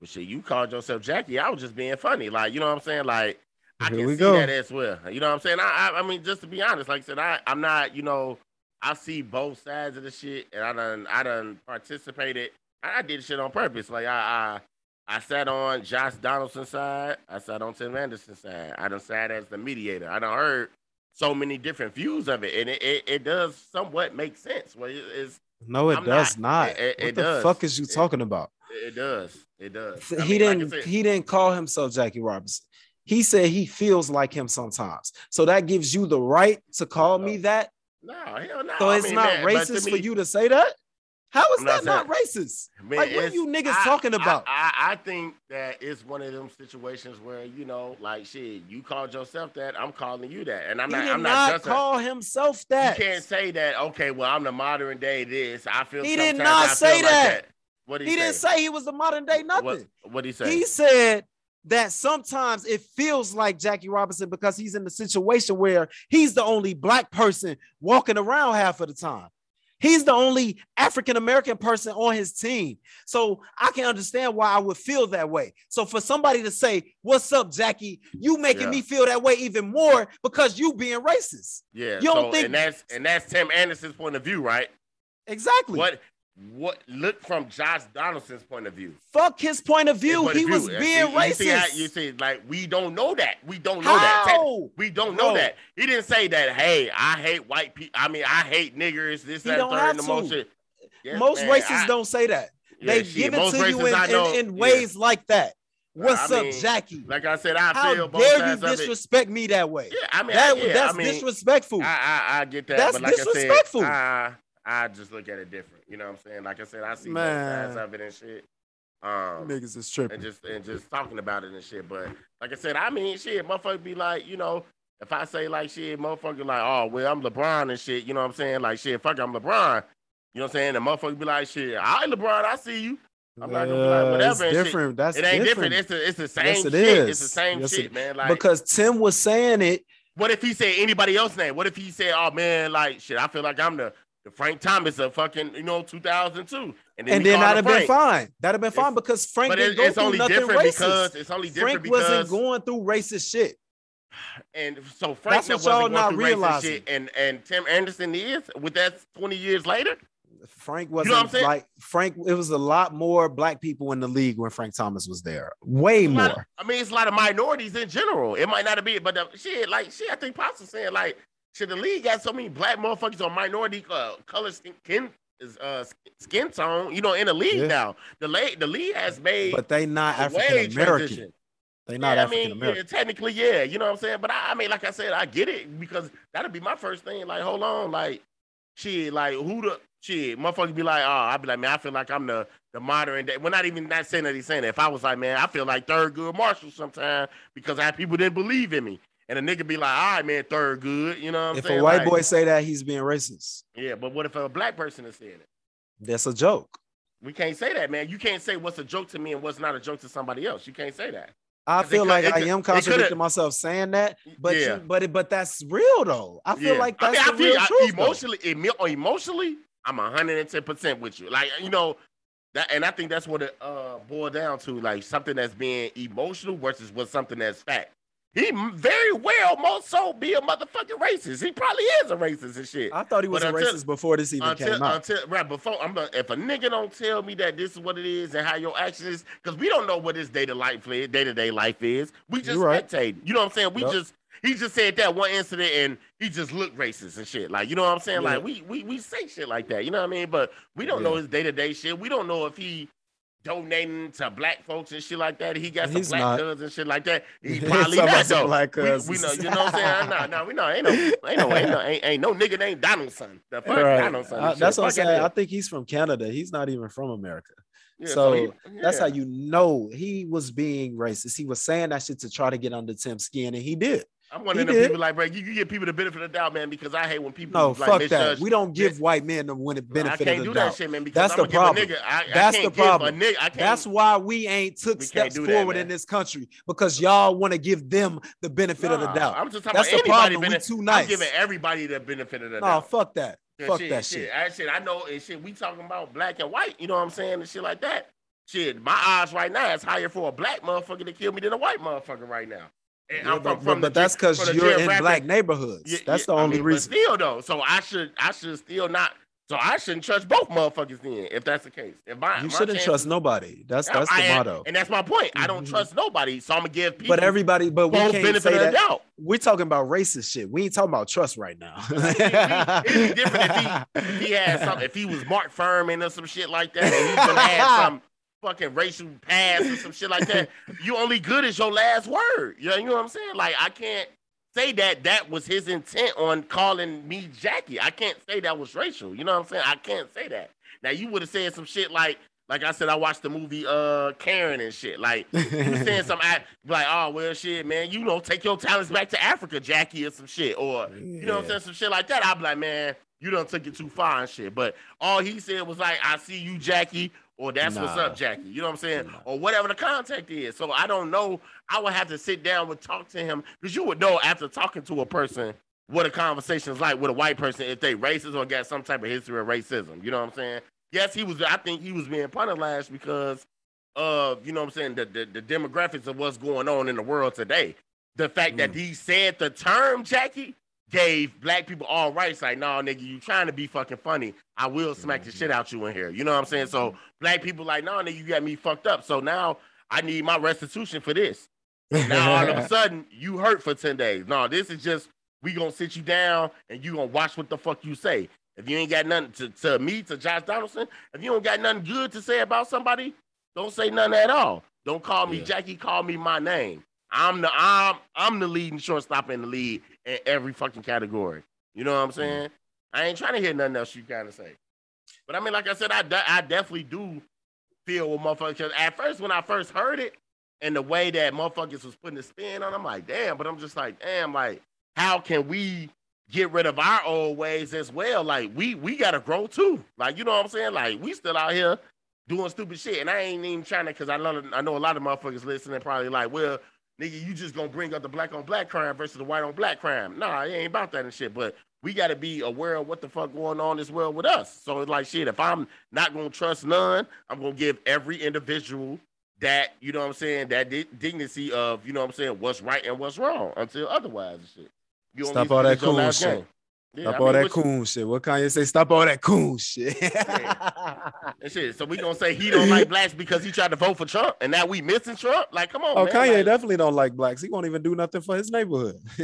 Speaker 4: well, shit, you called yourself Jackie. I was just being funny. Like, you know what I'm saying? Like, I
Speaker 3: Here
Speaker 4: can see
Speaker 3: go.
Speaker 4: that as well. You know what I'm saying? I, I, I mean, just to be honest, like I said, I, I'm not, you know, I see both sides of the shit, and I done, I done participated. I, I did shit on purpose. Like, I, I, I sat on Josh Donaldson's side. I sat on Tim Anderson's side. I done sat as the mediator. I done heard so many different views of it, and it, it, it does somewhat make sense. Well, it, it's,
Speaker 3: No, it
Speaker 4: I'm
Speaker 3: does
Speaker 4: not.
Speaker 3: not.
Speaker 4: It- it-
Speaker 3: what
Speaker 4: it
Speaker 3: the
Speaker 4: does.
Speaker 3: fuck is you
Speaker 4: It-
Speaker 3: talking about?
Speaker 4: it does, it does. I
Speaker 3: he
Speaker 4: mean,
Speaker 3: didn't
Speaker 4: said-
Speaker 3: he didn't call himself Jackie Robinson. He said he feels like him sometimes. So that gives you the right to call me that.
Speaker 4: No, hell no.
Speaker 3: So
Speaker 4: I
Speaker 3: it's
Speaker 4: mean,
Speaker 3: not
Speaker 4: man, but to
Speaker 3: racist for you to say that? How is
Speaker 4: I'm
Speaker 3: that
Speaker 4: not
Speaker 3: not racist?
Speaker 4: Man,
Speaker 3: Like, what are you niggas talking about?
Speaker 4: I, I, I think that it's one of them situations where you know, like shit, you called yourself that, I'm calling you that, and I'm
Speaker 3: he
Speaker 4: not.
Speaker 3: did
Speaker 4: I'm
Speaker 3: not,
Speaker 4: not just.
Speaker 3: call himself that.
Speaker 4: You can't say that. Okay, well, I'm the modern day this. I feel.
Speaker 3: He did not
Speaker 4: I
Speaker 3: say
Speaker 4: like
Speaker 3: that.
Speaker 4: What
Speaker 3: he didn't say he was the modern day nothing.
Speaker 4: What What he say?
Speaker 3: He said that sometimes it feels like Jackie Robinson because he's in the situation where he's the only black person walking around half of the time. He's the only African American person on his team. So I can understand why I would feel that way. So for somebody to say, What's up, Jackie? You making
Speaker 4: Yeah.
Speaker 3: me feel that way even more because you being racist.
Speaker 4: yeah.
Speaker 3: you don't
Speaker 4: so,
Speaker 3: think-
Speaker 4: and that's and that's Tim Anderson's point of view, right?
Speaker 3: Exactly.
Speaker 4: What What look from Josh Donaldson's point of view?
Speaker 3: Fuck his point of view.
Speaker 4: Point of
Speaker 3: He
Speaker 4: view.
Speaker 3: was being
Speaker 4: you,
Speaker 3: racist.
Speaker 4: You see, how- you see, like we don't know that. We don't know that.
Speaker 3: How?
Speaker 4: We don't know
Speaker 3: Bro.
Speaker 4: that. He didn't say that. Hey, I hate white people. I mean, I hate niggers. This,
Speaker 3: He
Speaker 4: that,
Speaker 3: don't
Speaker 4: third, and the most. Yes,
Speaker 3: Most
Speaker 4: man,
Speaker 3: racists
Speaker 4: I-
Speaker 3: don't say that.
Speaker 4: yeah,
Speaker 3: they
Speaker 4: shit,
Speaker 3: give it to you in, in-
Speaker 4: know-
Speaker 3: in,
Speaker 4: yeah.
Speaker 3: ways like that. What's
Speaker 4: I
Speaker 3: up,
Speaker 4: mean,
Speaker 3: Jackie?
Speaker 4: Like I said, I
Speaker 3: How
Speaker 4: feel both
Speaker 3: dare you disrespect me that way?
Speaker 4: Yeah, I mean,
Speaker 3: that,
Speaker 4: I, yeah,
Speaker 3: that's
Speaker 4: I mean,
Speaker 3: disrespectful.
Speaker 4: I, I, I get that.
Speaker 3: That's
Speaker 4: but like
Speaker 3: disrespectful.
Speaker 4: I said, I, I just look at it different. You know what I'm saying? Like I said, I see both sides
Speaker 3: Man.
Speaker 4: of it and shit. Um,
Speaker 3: Niggas is tripping.
Speaker 4: and just and just talking about it and shit. But like I said, I mean, shit, motherfucker be like, you know, if I say like shit, motherfucker like, oh well, I'm LeBron and shit. You know what I'm saying? Like shit, fuck, I'm LeBron. You know what I'm saying? The motherfucker be like, shit, all right, LeBron, I see you. I'm not gonna be like, whatever
Speaker 3: It's
Speaker 4: and shit.
Speaker 3: different. That's
Speaker 4: it ain't different.
Speaker 3: different.
Speaker 4: It's the it's the same
Speaker 3: Yes, it
Speaker 4: shit.
Speaker 3: is.
Speaker 4: It's the same
Speaker 3: Yes,
Speaker 4: shit,
Speaker 3: it-
Speaker 4: man. Like,
Speaker 3: because Tim was saying it.
Speaker 4: what if he said anybody else's name? What if he said, oh man, like shit, I feel like I'm the the Frank Thomas of fucking you know 2002, and then,
Speaker 3: and then that'd have been fine. That'd have been fine
Speaker 4: It's-
Speaker 3: because Frank
Speaker 4: But
Speaker 3: didn't
Speaker 4: it,
Speaker 3: go
Speaker 4: it's
Speaker 3: through
Speaker 4: only
Speaker 3: nothing
Speaker 4: different
Speaker 3: racist.
Speaker 4: because it's only different
Speaker 3: Frank
Speaker 4: because
Speaker 3: wasn't going through racist shit.
Speaker 4: And so Frank
Speaker 3: That's
Speaker 4: that
Speaker 3: what y'all not
Speaker 4: through racist
Speaker 3: realizing.
Speaker 4: shit, and and Tim Anderson is with that twenty years later.
Speaker 3: Frank wasn't
Speaker 4: I'm saying?
Speaker 3: like Frank. It was a lot more black people in the league when Frank Thomas was there. Way
Speaker 4: lot of-
Speaker 3: more.
Speaker 4: I mean, it's a lot of minorities in general. It might not have be, but the, shit, like shit, I think Pops was saying like, shit, the league got so many black motherfuckers on minority uh, color skin, uh skin tone, you know, in the league
Speaker 3: Yeah.
Speaker 4: now. The league, the league has made
Speaker 3: But they not African American. They not
Speaker 4: yeah, I
Speaker 3: African
Speaker 4: mean, yeah,
Speaker 3: American.
Speaker 4: technically, yeah, you know what I'm saying. But I, I mean, like I said, I get it because that'll be my first thing. Like, hold on, like, shit, like who the shit, motherfuckers be like, oh, I'd be like, man, I feel like I'm the the modern day. We're not even not saying that he's saying that. If I was like, man, I feel like Thurgood Marshall sometimes because I people didn't believe in me. And a nigga be like, all right, man, Thurgood. You know what I'm
Speaker 3: If
Speaker 4: saying?
Speaker 3: a white
Speaker 4: Like,
Speaker 3: boy say that, he's being racist.
Speaker 4: Yeah, but what if a black person is saying it?
Speaker 3: That's a joke.
Speaker 4: We can't say that, man. You can't say what's a joke to me and what's not a joke to somebody else. You can't say that.
Speaker 3: I feel
Speaker 4: could-
Speaker 3: like I
Speaker 4: could-
Speaker 3: am contradicting myself saying that, but
Speaker 4: Yeah.
Speaker 3: you, but it, but that's real though. I feel
Speaker 4: Yeah.
Speaker 3: like
Speaker 4: I
Speaker 3: that's
Speaker 4: mean, I
Speaker 3: the
Speaker 4: feel
Speaker 3: real
Speaker 4: I-
Speaker 3: truth.
Speaker 4: emotionally, emo- emotionally, I'm 110 percent with you. Like you know that, and I think that's what it uh boiled down to, like something that's being emotional versus what something that's fact. He very well most so be a motherfucking racist. He probably is a racist and shit.
Speaker 3: I thought he was
Speaker 4: But
Speaker 3: a
Speaker 4: until-
Speaker 3: racist before this even
Speaker 4: until
Speaker 3: came out.
Speaker 4: until right before I'm not, if a nigga don't tell me that this is what it is and how your action is, because we don't know what his day to life day to day life is. We just
Speaker 3: You right.
Speaker 4: spectating. You know what I'm saying? We
Speaker 3: Yup.
Speaker 4: just he just said that one incident and he just looked racist and shit. Like you know what I'm saying?
Speaker 3: Yeah.
Speaker 4: Like we we we say shit like that. You know what I mean? But we don't know his day to day shit. We don't know if he donating to black folks and shit like that. He got some
Speaker 3: he's
Speaker 4: black
Speaker 3: not.
Speaker 4: cousins and shit like that. He probably not though.
Speaker 3: black
Speaker 4: We- we, know, you know what I'm saying? No, no, we know ain't no, ain't no, ain't no, ain't no, ain't no nigga named Donaldson. The fuck
Speaker 3: Right.
Speaker 4: Donaldson. Shit.
Speaker 3: that's what I'm saying. I think he's from Canada. He's not even from America.
Speaker 4: Yeah,
Speaker 3: so
Speaker 4: he-
Speaker 3: That's how you know he was being racist. He was saying that shit to try to get under Tim's skin, and he did.
Speaker 4: I'm one of
Speaker 3: he
Speaker 4: them people like, bro, you, you give people the benefit of the doubt, man, because I hate when people
Speaker 3: No,
Speaker 4: like
Speaker 3: fuck that.
Speaker 4: misjudge.
Speaker 3: We don't give white men the win-
Speaker 4: I
Speaker 3: benefit
Speaker 4: can't
Speaker 3: of
Speaker 4: do
Speaker 3: the
Speaker 4: that
Speaker 3: doubt.
Speaker 4: shit, man, because
Speaker 3: That's
Speaker 4: I'm
Speaker 3: the problem.
Speaker 4: a nigga. I,
Speaker 3: That's
Speaker 4: I
Speaker 3: the
Speaker 4: can't
Speaker 3: problem.
Speaker 4: Nigga, I can't,
Speaker 3: That's why we ain't took
Speaker 4: We
Speaker 3: steps
Speaker 4: do that,
Speaker 3: forward in this country because y'all want to give them the benefit of the doubt.
Speaker 4: I'm just talking
Speaker 3: That's
Speaker 4: about
Speaker 3: the problem. We
Speaker 4: benefit-
Speaker 3: too
Speaker 4: I'm giving everybody the benefit of the
Speaker 3: No,
Speaker 4: doubt.
Speaker 3: fuck that.
Speaker 4: Yeah,
Speaker 3: Fuck that shit.
Speaker 4: I shit, I know and shit. We talking about black and white. You know what I'm saying and shit like that. Shit, my odds right now is higher for a black motherfucker to kill me than a white motherfucker right now. And
Speaker 3: Yeah,
Speaker 4: I'm
Speaker 3: but,
Speaker 4: from,
Speaker 3: but
Speaker 4: the,
Speaker 3: that's because you're in black neighborhoods.
Speaker 4: Yeah,
Speaker 3: that's
Speaker 4: yeah,
Speaker 3: the
Speaker 4: I
Speaker 3: only
Speaker 4: mean,
Speaker 3: reason.
Speaker 4: Still, though, so I should I should still not. So I shouldn't trust both motherfuckers then, if that's the case. If my,
Speaker 3: you
Speaker 4: my
Speaker 3: shouldn't
Speaker 4: chances-
Speaker 3: trust nobody. That's
Speaker 4: I-
Speaker 3: that's the
Speaker 4: I am-
Speaker 3: motto.
Speaker 4: and that's my point. I don't
Speaker 3: Mhm.
Speaker 4: trust nobody, so I'm gonna give people
Speaker 3: But everybody, but we can't
Speaker 4: benefit
Speaker 3: say
Speaker 4: of
Speaker 3: that.
Speaker 4: doubt.
Speaker 3: We're talking about racist shit. We ain't talking about trust right now.
Speaker 4: It'd be different if he, if he had some, if he was Mark Fuhrman or some shit like that, and he's gonna have some fucking racial past or some shit like that. You only good as your last word. You know, you know what I'm saying? Like I can't say that that was his intent on calling me Jackie. I can't say that was racial. You know what I'm saying? I can't say that. Now you would have said some shit like. Like I said, I watched the movie uh Karen and shit. Like you saying some act like, oh well shit, man, you know, take your talents back to Africa, Jackie, or some shit. Or you know what I'm saying? Some shit like that. I'd be like, man, you done took it too far and shit. But all he said was like, I see you, Jackie, or that's what's up, Jackie. You know what I'm saying?
Speaker 3: Nah.
Speaker 4: Or whatever the contact is. So I don't know. I would have to sit down and talk to him because you would know after talking to a person what a conversation is like with a white person if they racist or got some type of history of racism. You know what I'm saying? Yes, he was. I think he was being punished because of you know what I'm saying the, the the demographics of what's going on in the world today. The fact that
Speaker 3: Mm.
Speaker 4: he said the term Jackie gave black people all rights. Like, no, nigga, you trying to be fucking funny. I will smack the shit out you in here. You know what I'm saying? So mm-hmm. black people like, no, nigga, you got me fucked up. So now I need my restitution for this. Now all of a sudden you hurt for 10 days. No, this is just we gonna sit you down and you gonna watch what the fuck you say. If you ain't got nothing to, to me, to Josh Donaldson, if you don't got nothing good to say about somebody, don't say nothing at all. Don't call me
Speaker 3: Yeah.
Speaker 4: Jackie, call me my name. I'm the I'm I'm the leading shortstop in the league in every fucking category. You know what I'm saying? I ain't trying to hear nothing else you of say. But I mean, like I said, I, de- I definitely do feel what motherfuckers. At first, when I first heard it, and the way that motherfuckers was putting the spin on, I'm like, damn. But I'm just like, damn, like, how can we get rid of our old ways as well? Like, we we gotta grow too. Like, you know what I'm saying? Like, we still out here doing stupid shit, and I ain't even trying to, cause I know I know a lot of motherfuckers listening probably like, well, nigga, you just gonna bring up the black on black crime versus the white on black crime. Nah, it ain't about that and shit. But we got to be aware of what the fuck going on as well with us. So it's like shit. If I'm not gonna trust none, I'm gonna give every individual that you know what I'm saying that di- dignity of you know what I'm saying what's right and what's wrong until otherwise and shit. You
Speaker 3: Stop all that
Speaker 4: finish your
Speaker 3: coon
Speaker 4: last
Speaker 3: shit.
Speaker 4: game. Yeah,
Speaker 3: Stop
Speaker 4: I
Speaker 3: all
Speaker 4: mean,
Speaker 3: that
Speaker 4: which-
Speaker 3: coon shit. What Kanye say? Stop all that coon shit.
Speaker 4: and shit. So we gonna say he don't like blacks because he tried to vote for Trump, and now we missing Trump? Like, come on,
Speaker 3: oh,
Speaker 4: man.
Speaker 3: Kanye
Speaker 4: Like,
Speaker 3: definitely don't like blacks. He won't even do nothing for his neighborhood.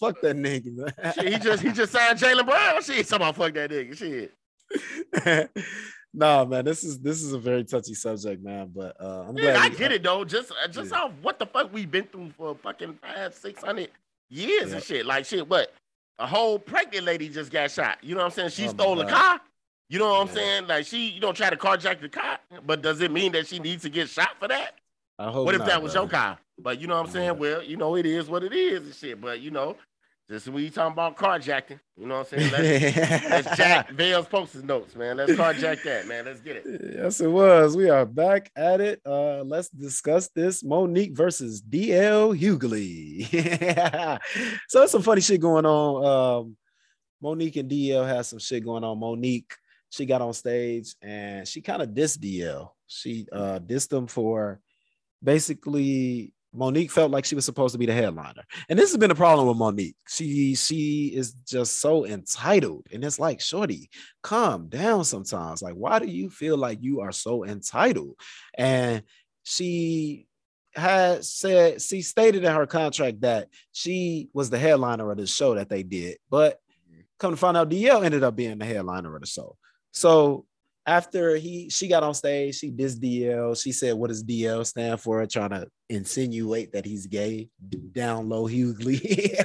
Speaker 3: Fuck that nigga,
Speaker 4: shit, he just he just signed Jaylen Brown. Shit, about fuck that nigga. Shit.
Speaker 3: nah, man, this is this is a very touchy subject, man. But uh, I'm glad
Speaker 4: I
Speaker 3: we-
Speaker 4: get it though. Just uh, just
Speaker 3: Yeah.
Speaker 4: how what the fuck we been through for fucking five, six hundred years
Speaker 3: Yeah.
Speaker 4: and shit. Like shit, what? A whole pregnant lady just got shot. You know what I'm saying? She
Speaker 3: Oh
Speaker 4: stole a car. You know what I'm saying? Like she, you don't try to carjack the car, but does it mean that she needs to get shot for that?
Speaker 3: I hope
Speaker 4: what if
Speaker 3: not,
Speaker 4: that was your car? But you know what I'm saying?
Speaker 3: Yeah.
Speaker 4: Well, you know, it is what it is and shit. But you know, just when you talking about carjacking, you know what I'm saying? Let's, let's jack Vale's post notes, man. Let's carjack that, man. Let's get it.
Speaker 3: Yes, it was. We are back at it. Uh, let's discuss this Monique versus DL Hughley. so there's some funny shit going on. Um, Monique and DL has some shit going on. Monique, she got on stage and she kind of dissed DL. She uh dissed him for basically Monique felt like she was supposed to be the headliner. And this has been a problem with Monique. She she is just so entitled. And it's like, shorty, calm down sometimes. Like, why do you feel like you are so entitled? And she had said, she stated in her contract that she was the headliner of the show that they did, but come to find out, DL ended up being the headliner of the show. So after he she got on stage, she dissed DL. She said, "What does DL stand for?" Trying to insinuate that he's gay. Down low, Hughley.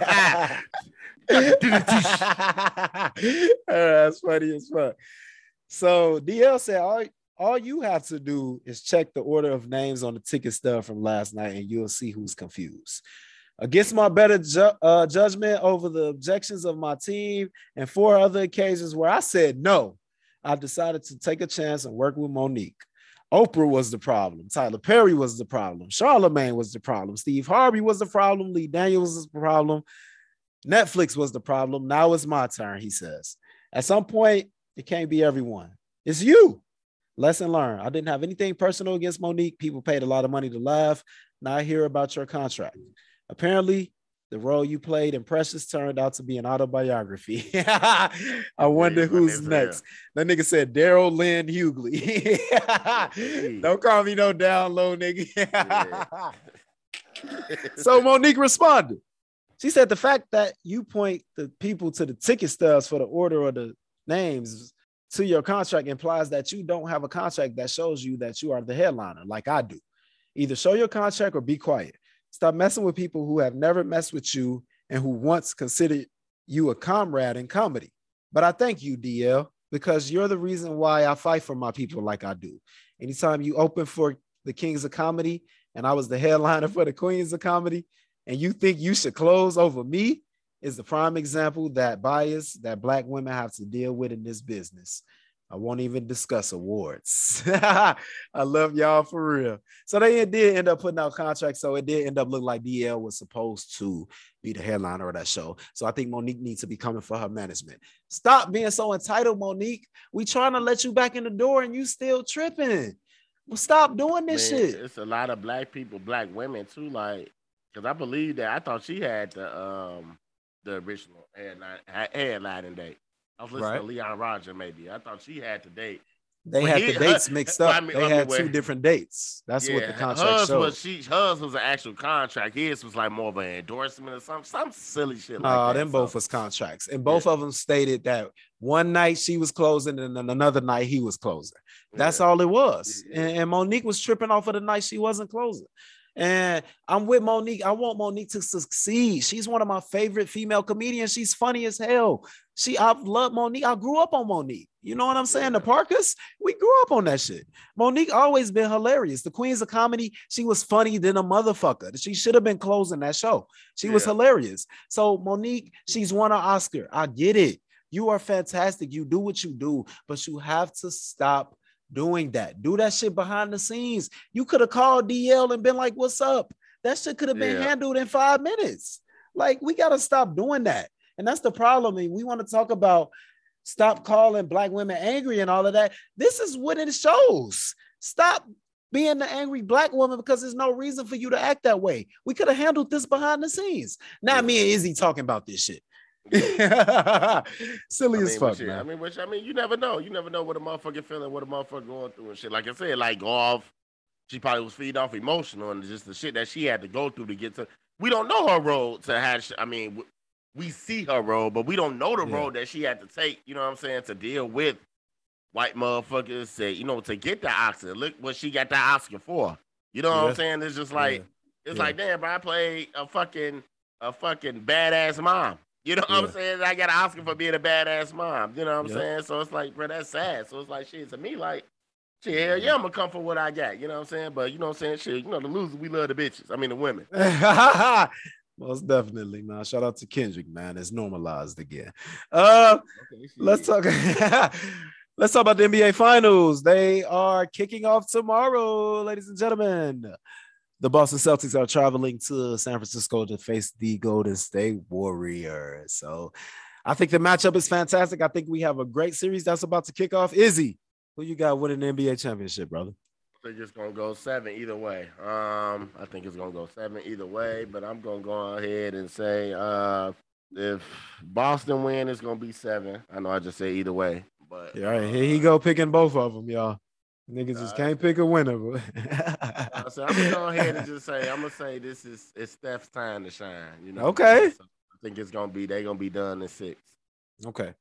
Speaker 3: That's funny as fuck. So DL said, "All all you have to do is check the order of names on the ticket stub from last night, and you'll see who's confused." Against my better ju- uh, judgment over the objections of my team and four other occasions where I said no, I decided to take a chance and work with Monique. Oprah was the problem. Tyler Perry was the problem. Charlemagne was the problem. Steve Harvey was the problem. Lee Daniels was the problem. Netflix was the problem. Now it's my turn, he says. At some point, it can't be everyone. It's you. Lesson learned. I didn't have anything personal against Monique. People paid a lot of money to laugh. Now I hear about your contract. Apparently, the role you played in Precious turned out to be an autobiography. I wonder who's next. That nigga said Darryl Lynn Hughley. Don't call me no down low nigga. so Monique responded. She said the fact that you point the people to the ticket stubs for the order or the names to your contract implies that you don't have a contract that shows you that you are the headliner, like I do. Either show your contract or be quiet. Stop messing with people who have never messed with you and who once considered you a comrade in comedy. But I thank you, DL, because you're the reason why I fight for my people like I do. Anytime you open for the Kings of Comedy and I was the headliner for the Queens of Comedy, and you think you should close over me, is the prime example that bias that black women have to deal with in this business. I won't even discuss awards. I love y'all for real. So they did end up putting out contracts. So it did end up looking like DL was supposed to be the headliner of that show. So I think Monique needs to be coming for her management. Stop being so entitled, Monique. We trying to let you back in the door and you still tripping. Well, stop doing this
Speaker 4: Man,
Speaker 3: shit.
Speaker 4: It's a lot of black people, black women too. Like, because I believe that I thought she had the um the original headline headlining date. I was listening
Speaker 3: Right.
Speaker 4: to Leon Roger. Maybe I thought she had to date.
Speaker 3: They
Speaker 4: Well,
Speaker 3: had
Speaker 4: he-
Speaker 3: the dates mixed up.
Speaker 4: I mean-
Speaker 3: they
Speaker 4: I mean,
Speaker 3: had two
Speaker 4: wait.
Speaker 3: different dates. That's what the contract
Speaker 4: hers
Speaker 3: showed.
Speaker 4: was she hers was an actual contract. His was like more of an endorsement or something, some silly shit like
Speaker 3: No,
Speaker 4: that.
Speaker 3: them both was contracts, and both of them stated that one night she was closing, and then another night he was closing. That's
Speaker 4: yeah.
Speaker 3: all it was.
Speaker 4: Yeah.
Speaker 3: And, and Monique was tripping off of the night she wasn't closing. And I'm with Monique. I want Monique to succeed. She's one of my favorite female comedians. She's funny as hell. She, I've loved Monique. I grew up on Monique. You know what I'm saying? The Parkers, we grew up on that shit. Monique always been hilarious. The Queens of Comedy, she was funny than a motherfucker. She should have been closing that show. She was hilarious. So Monique, she's won an Oscar. I get it. You are fantastic. You do what you do, but you have to stop doing that. Do that shit behind the scenes. You could have called DL and been like, "What's up?" That shit could have been
Speaker 4: Yeah.
Speaker 3: handled in five minutes. Like we gotta stop doing that, and that's the problem. I mean, we want to talk about stop calling black women angry and all of that. This is what it shows. Stop being the angry black woman because there's no reason for you to act that way. We could have handled this behind the scenes. Not me and Izzy talking about this shit. Silly
Speaker 4: I
Speaker 3: as fuck, man.
Speaker 4: I mean, which I mean, you never know. You never know what a motherfucker feeling, what a motherfucker going through and shit. Like I said, like golf, she probably was feeding off emotional and just the shit that she had to go through to get to. We don't know her road to have. sh- I mean, we see her road, but we don't know the
Speaker 3: Yeah.
Speaker 4: road that she had to take. You know what I'm saying to deal with white motherfuckers. Say, you know, to get the Oscar. Look what she got the Oscar for. You know what
Speaker 3: Yeah.
Speaker 4: I'm saying? It's just like it's
Speaker 3: Yeah.
Speaker 4: like, damn, but I played a fucking a fucking badass mom. You know what
Speaker 3: Yeah.
Speaker 4: I'm saying? I got an Oscar for being a badass mom. You know what I'm saying? So it's like, bro, that's sad. So it's like, shit, to me, like, shit, hell yeah, I'm gonna come for what I got. You know what I'm saying? But you know what I'm saying? Shit, you know, the losers, we love the bitches. I mean, the women.
Speaker 3: Most definitely, man. Shout out to Kendrick, man. It's normalized again. Uh,
Speaker 4: Okay,
Speaker 3: let's talk. let's talk about the NBA Finals. They are kicking off tomorrow, ladies and gentlemen. The Boston Celtics are traveling to San Francisco to face the Golden State Warriors. So, I think the matchup is fantastic. I think we have a great series that's about to kick off. Izzy, who you got winning the NBA championship, brother?
Speaker 4: I think it's gonna go seven either way. Um, I think it's gonna go seven either way, but I'm gonna go ahead and say uh if Boston win, it's gonna be seven. I know I just say either way, but
Speaker 3: Yeah, all right, here he go picking both of them, y'all. Niggas just can't pick a winner. but-
Speaker 4: Uh, so I'm gonna go ahead and just say I'm gonna say this is it's Steph's time to shine. You know.
Speaker 3: Okay.
Speaker 4: So I think it's gonna be they gonna be done in six.
Speaker 3: okay.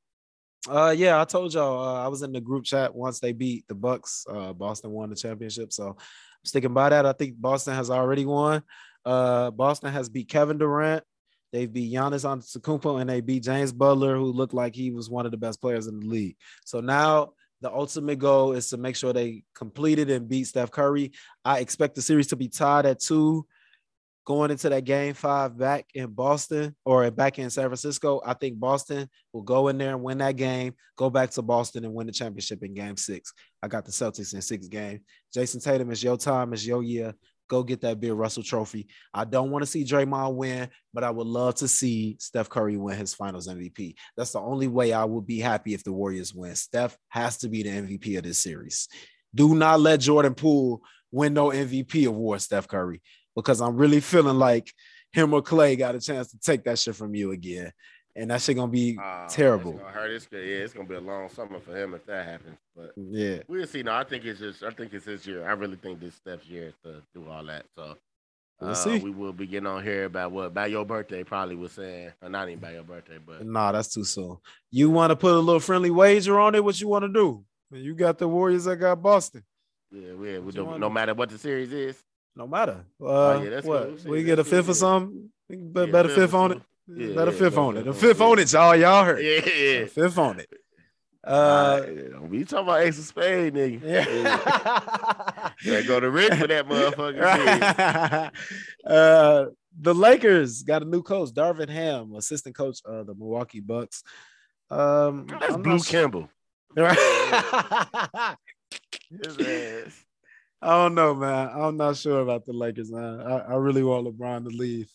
Speaker 3: Uh, yeah, I told y'all uh, I was in the group chat once they beat the Bucks. Uh, Boston won the championship, so I'm sticking by that. I think Boston has already won. Uh, Boston has beat Kevin Durant. They beat Giannis Antetokounmpo and they beat James Butler, who looked like he was one of the best players in the league. So now the ultimate goal is to make sure they complete it and beat Steph Curry. I expect the series to be tied at two going into that game five back in Boston or back in San Francisco, I think Boston will go in there and win that game, go back to Boston and win the championship in game six. I got the Celtics in six game. Jayson Tatum, it's your time, it's your year. Go get that Bill Russell trophy. I don't want to see Draymond win, but I would love to see Steph Curry win his finals MVP. That's the only way I would be happy if the Warriors win. Steph has to be the MVP of this series. Do not let Jordan Poole win no MVP award, Steph Curry because I'm really feeling like him or Clay got a chance to take that shit from you again. And that shit gonna be uh, terrible.
Speaker 4: It's gonna hurt. It's, yeah, it's gonna be a long summer for him if that happens. But
Speaker 3: yeah,
Speaker 4: we'll see. No, I think it's just. I think it's his year. I really think this Steph's year to do all that. So
Speaker 3: we'll uh, see.
Speaker 4: We will be getting on here about what about your birthday. Probably was saying, or not even about your birthday, but
Speaker 3: nah, that's too soon. You want to put a little friendly wager on it? What you want to do? You got the Warriors. I got Boston.
Speaker 4: Yeah, yeah. We do, no matter what the series is
Speaker 3: no matter. Uh, oh, yeah, what cool. we get a fifth or something? Bet, yeah, bet a fifth on it. Yeah, bet a fifth on it. A fifth on it, y'all. Y'all heard.
Speaker 4: Yeah, yeah.
Speaker 3: fifth on it. Uh,
Speaker 4: we talking about ace of spade, nigga. Yeah. yeah. go to Rick for that motherfucker.
Speaker 3: uh, the Lakers got a new coach, Darvin Ham, assistant coach of the Milwaukee Bucks. Um,
Speaker 4: That's I'm Blue Campbell. Right.
Speaker 3: His ass. I don't know, man. I'm not sure about the Lakers, man. I, I really want LeBron to leave.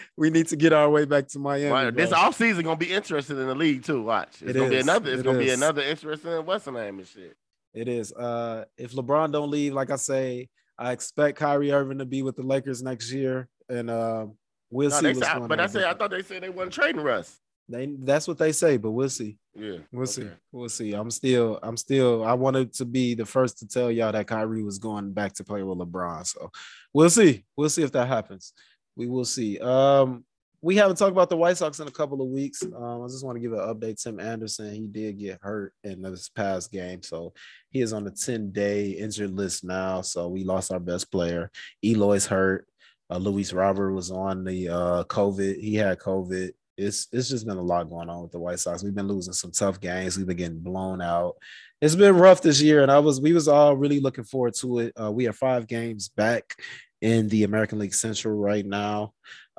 Speaker 3: we need to get our way back to Miami.
Speaker 4: Right. This offseason is gonna be interesting in the league too. Watch. It's it gonna is. be another. It's it gonna is. be another interesting Western name and shit.
Speaker 3: It is. Uh, if LeBron don't leave, like I say, I expect Kyrie Irving to be with the Lakers next year, and uh, we'll no, see.
Speaker 4: Say, but I say I thought they said they wasn't trading Russ.
Speaker 3: They that's what they say, but we'll see.
Speaker 4: Yeah,
Speaker 3: we'll okay. see. We'll see. I'm still, I'm still. I wanted to be the first to tell y'all that Kyrie was going back to play with LeBron. So we'll see. We'll see if that happens. We will see. Um, we haven't talked about the White Sox in a couple of weeks. Um, I just want to give an update. Tim Anderson, he did get hurt in this past game, so he is on the 10 day injured list now. So we lost our best player. Eloy's hurt. Uh, Luis Robert was on the uh, COVID. He had COVID it's it's just been a lot going on with the White Sox. We've been losing some tough games. We've been getting blown out. It's been rough this year, and I was we was all really looking forward to it. Uh, we are five games back in the American League Central right now.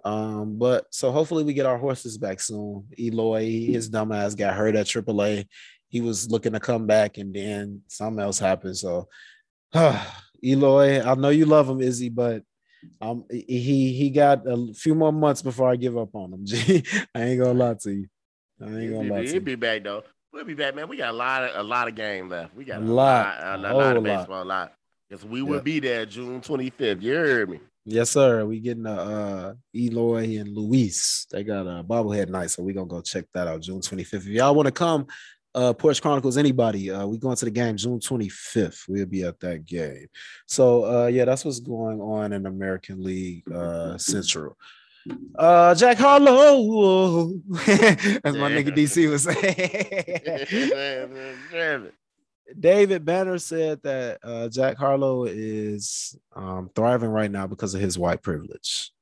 Speaker 3: Um, but so hopefully we get our horses back soon. Eloy, his dumbass got hurt at AAA. He was looking to come back, and then something else happened. So, Eloy, I know you love him, Izzy, but um, he he got a few more months before I give up on him. G, I ain't gonna lie to you. I ain't gonna lie.
Speaker 4: He'll be back though. We'll be back, man. We got a lot of a lot of game left. We got a, a lot, lot, a, a lot of baseball, lot. a lot. Because we will be there June 25th. You heard me.
Speaker 3: Yes, sir. We getting uh, uh Eloy and Luis. They got a bobblehead night, so we gonna go check that out June 25th. If y'all want to come, uh Porch Chronicles, anybody, uh we going to the game June 25th. We'll be at that game. So uh yeah, that's what's going on in American League uh Central. Uh Jack Harlow, as my nigga DC was saying. David Banner said that uh, Jack Harlow is um, thriving right now because of his white privilege.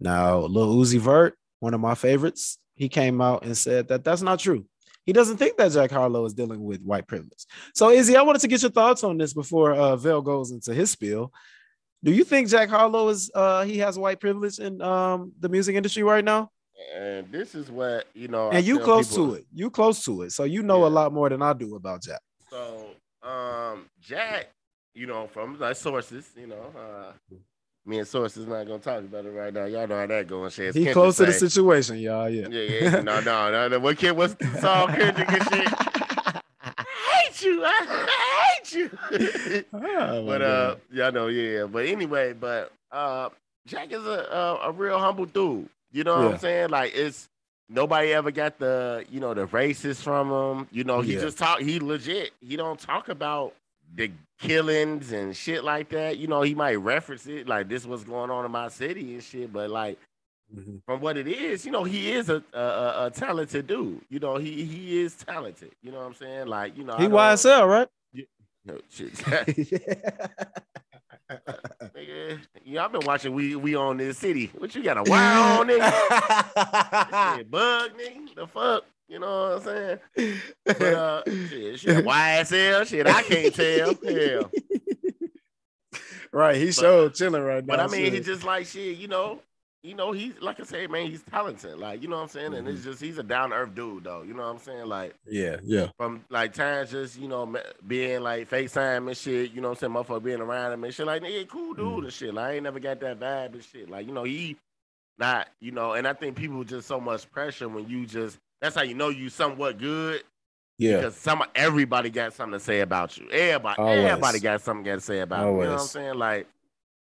Speaker 3: Now, Lil Uzi Vert, one of my favorites, he came out and said that that's not true. He doesn't think that Jack Harlow is dealing with white privilege. So, Izzy, I wanted to get your thoughts on this before uh, Vel goes into his spiel. Do you think Jack Harlow is uh, he has white privilege in um, the music industry right now?
Speaker 4: And this is what you know.
Speaker 3: And I you close people, to it. You close to it, so you know yeah. a lot more than I do about Jack.
Speaker 4: So, um, Jack, you know, from my sources, you know, uh, me and Source is not gonna talk about it right now. Y'all know how that going. Shit.
Speaker 3: He close to the situation, y'all. Yeah.
Speaker 4: Yeah, yeah. No, no, no, no. What kid? What's the song? Kendrick and shit. I hate you. I hate you. oh, but uh, y'all know, yeah. But anyway, but uh, Jack is a a, a real humble dude. You know what yeah. I'm saying? Like it's nobody ever got the you know the racist from him. You know, he yeah. just talk. He legit. He don't talk about the killings and shit like that. You know, he might reference it like this was going on in my city and shit, but like
Speaker 3: Mhm.
Speaker 4: from what it is, you know, he is a a, a, a talented dude. You know, he he is talented. You know what I'm saying? Like, you know,
Speaker 3: He YSL, right?
Speaker 4: No, shit. Nigga, yeah, I've been watching We We Own This City. What you got a wild nigga? Bug nigga. The fuck? You know what I'm saying? But uh shit, shit YSL, shit, I can't tell. Hell.
Speaker 3: right, he showed chilling right now.
Speaker 4: But I mean,
Speaker 3: shit.
Speaker 4: he just like shit, you know. You know, he's like I said, man, he's talented. Like, you know what I'm saying? And
Speaker 3: Mm-hmm.
Speaker 4: it's just he's a down to earth dude, though. You know what I'm saying? Like
Speaker 3: yeah, yeah,
Speaker 4: from like times just, you know, being like FaceTime and shit, you know what I'm saying? Motherfucker being around him and shit. Like, nigga, cool dude
Speaker 3: Mm.
Speaker 4: and shit. Like, I ain't never got that vibe and shit. Like, you know, he not, you know, and I think people just so much pressure when you just that's how you know you somewhat good.
Speaker 3: yeah.
Speaker 4: Because some everybody got something to say about you. Everybody,
Speaker 3: Always.
Speaker 4: everybody got something to say about you. You know what I'm saying? Like,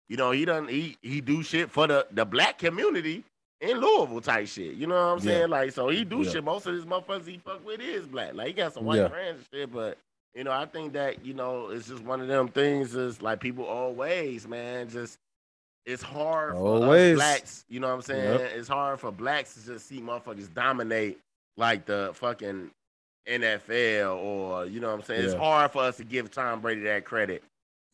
Speaker 4: you know, he done he he do shit for the the black community in Louisville type shit. You know what I'm
Speaker 3: Yeah.
Speaker 4: saying? Like, so he do
Speaker 3: Yeah.
Speaker 4: shit. Most of these motherfuckers he fuck with is black. Like he got some white
Speaker 3: Yeah.
Speaker 4: friends and shit, but you know, I think that, you know, it's just one of them things is like people always, man, just it's hard for
Speaker 3: Always.
Speaker 4: us blacks, you know what I'm saying?
Speaker 3: Yep.
Speaker 4: It's hard for blacks to just see motherfuckers dominate like the fucking NFL or you know what I'm saying? It's hard for us to give Tom Brady that credit.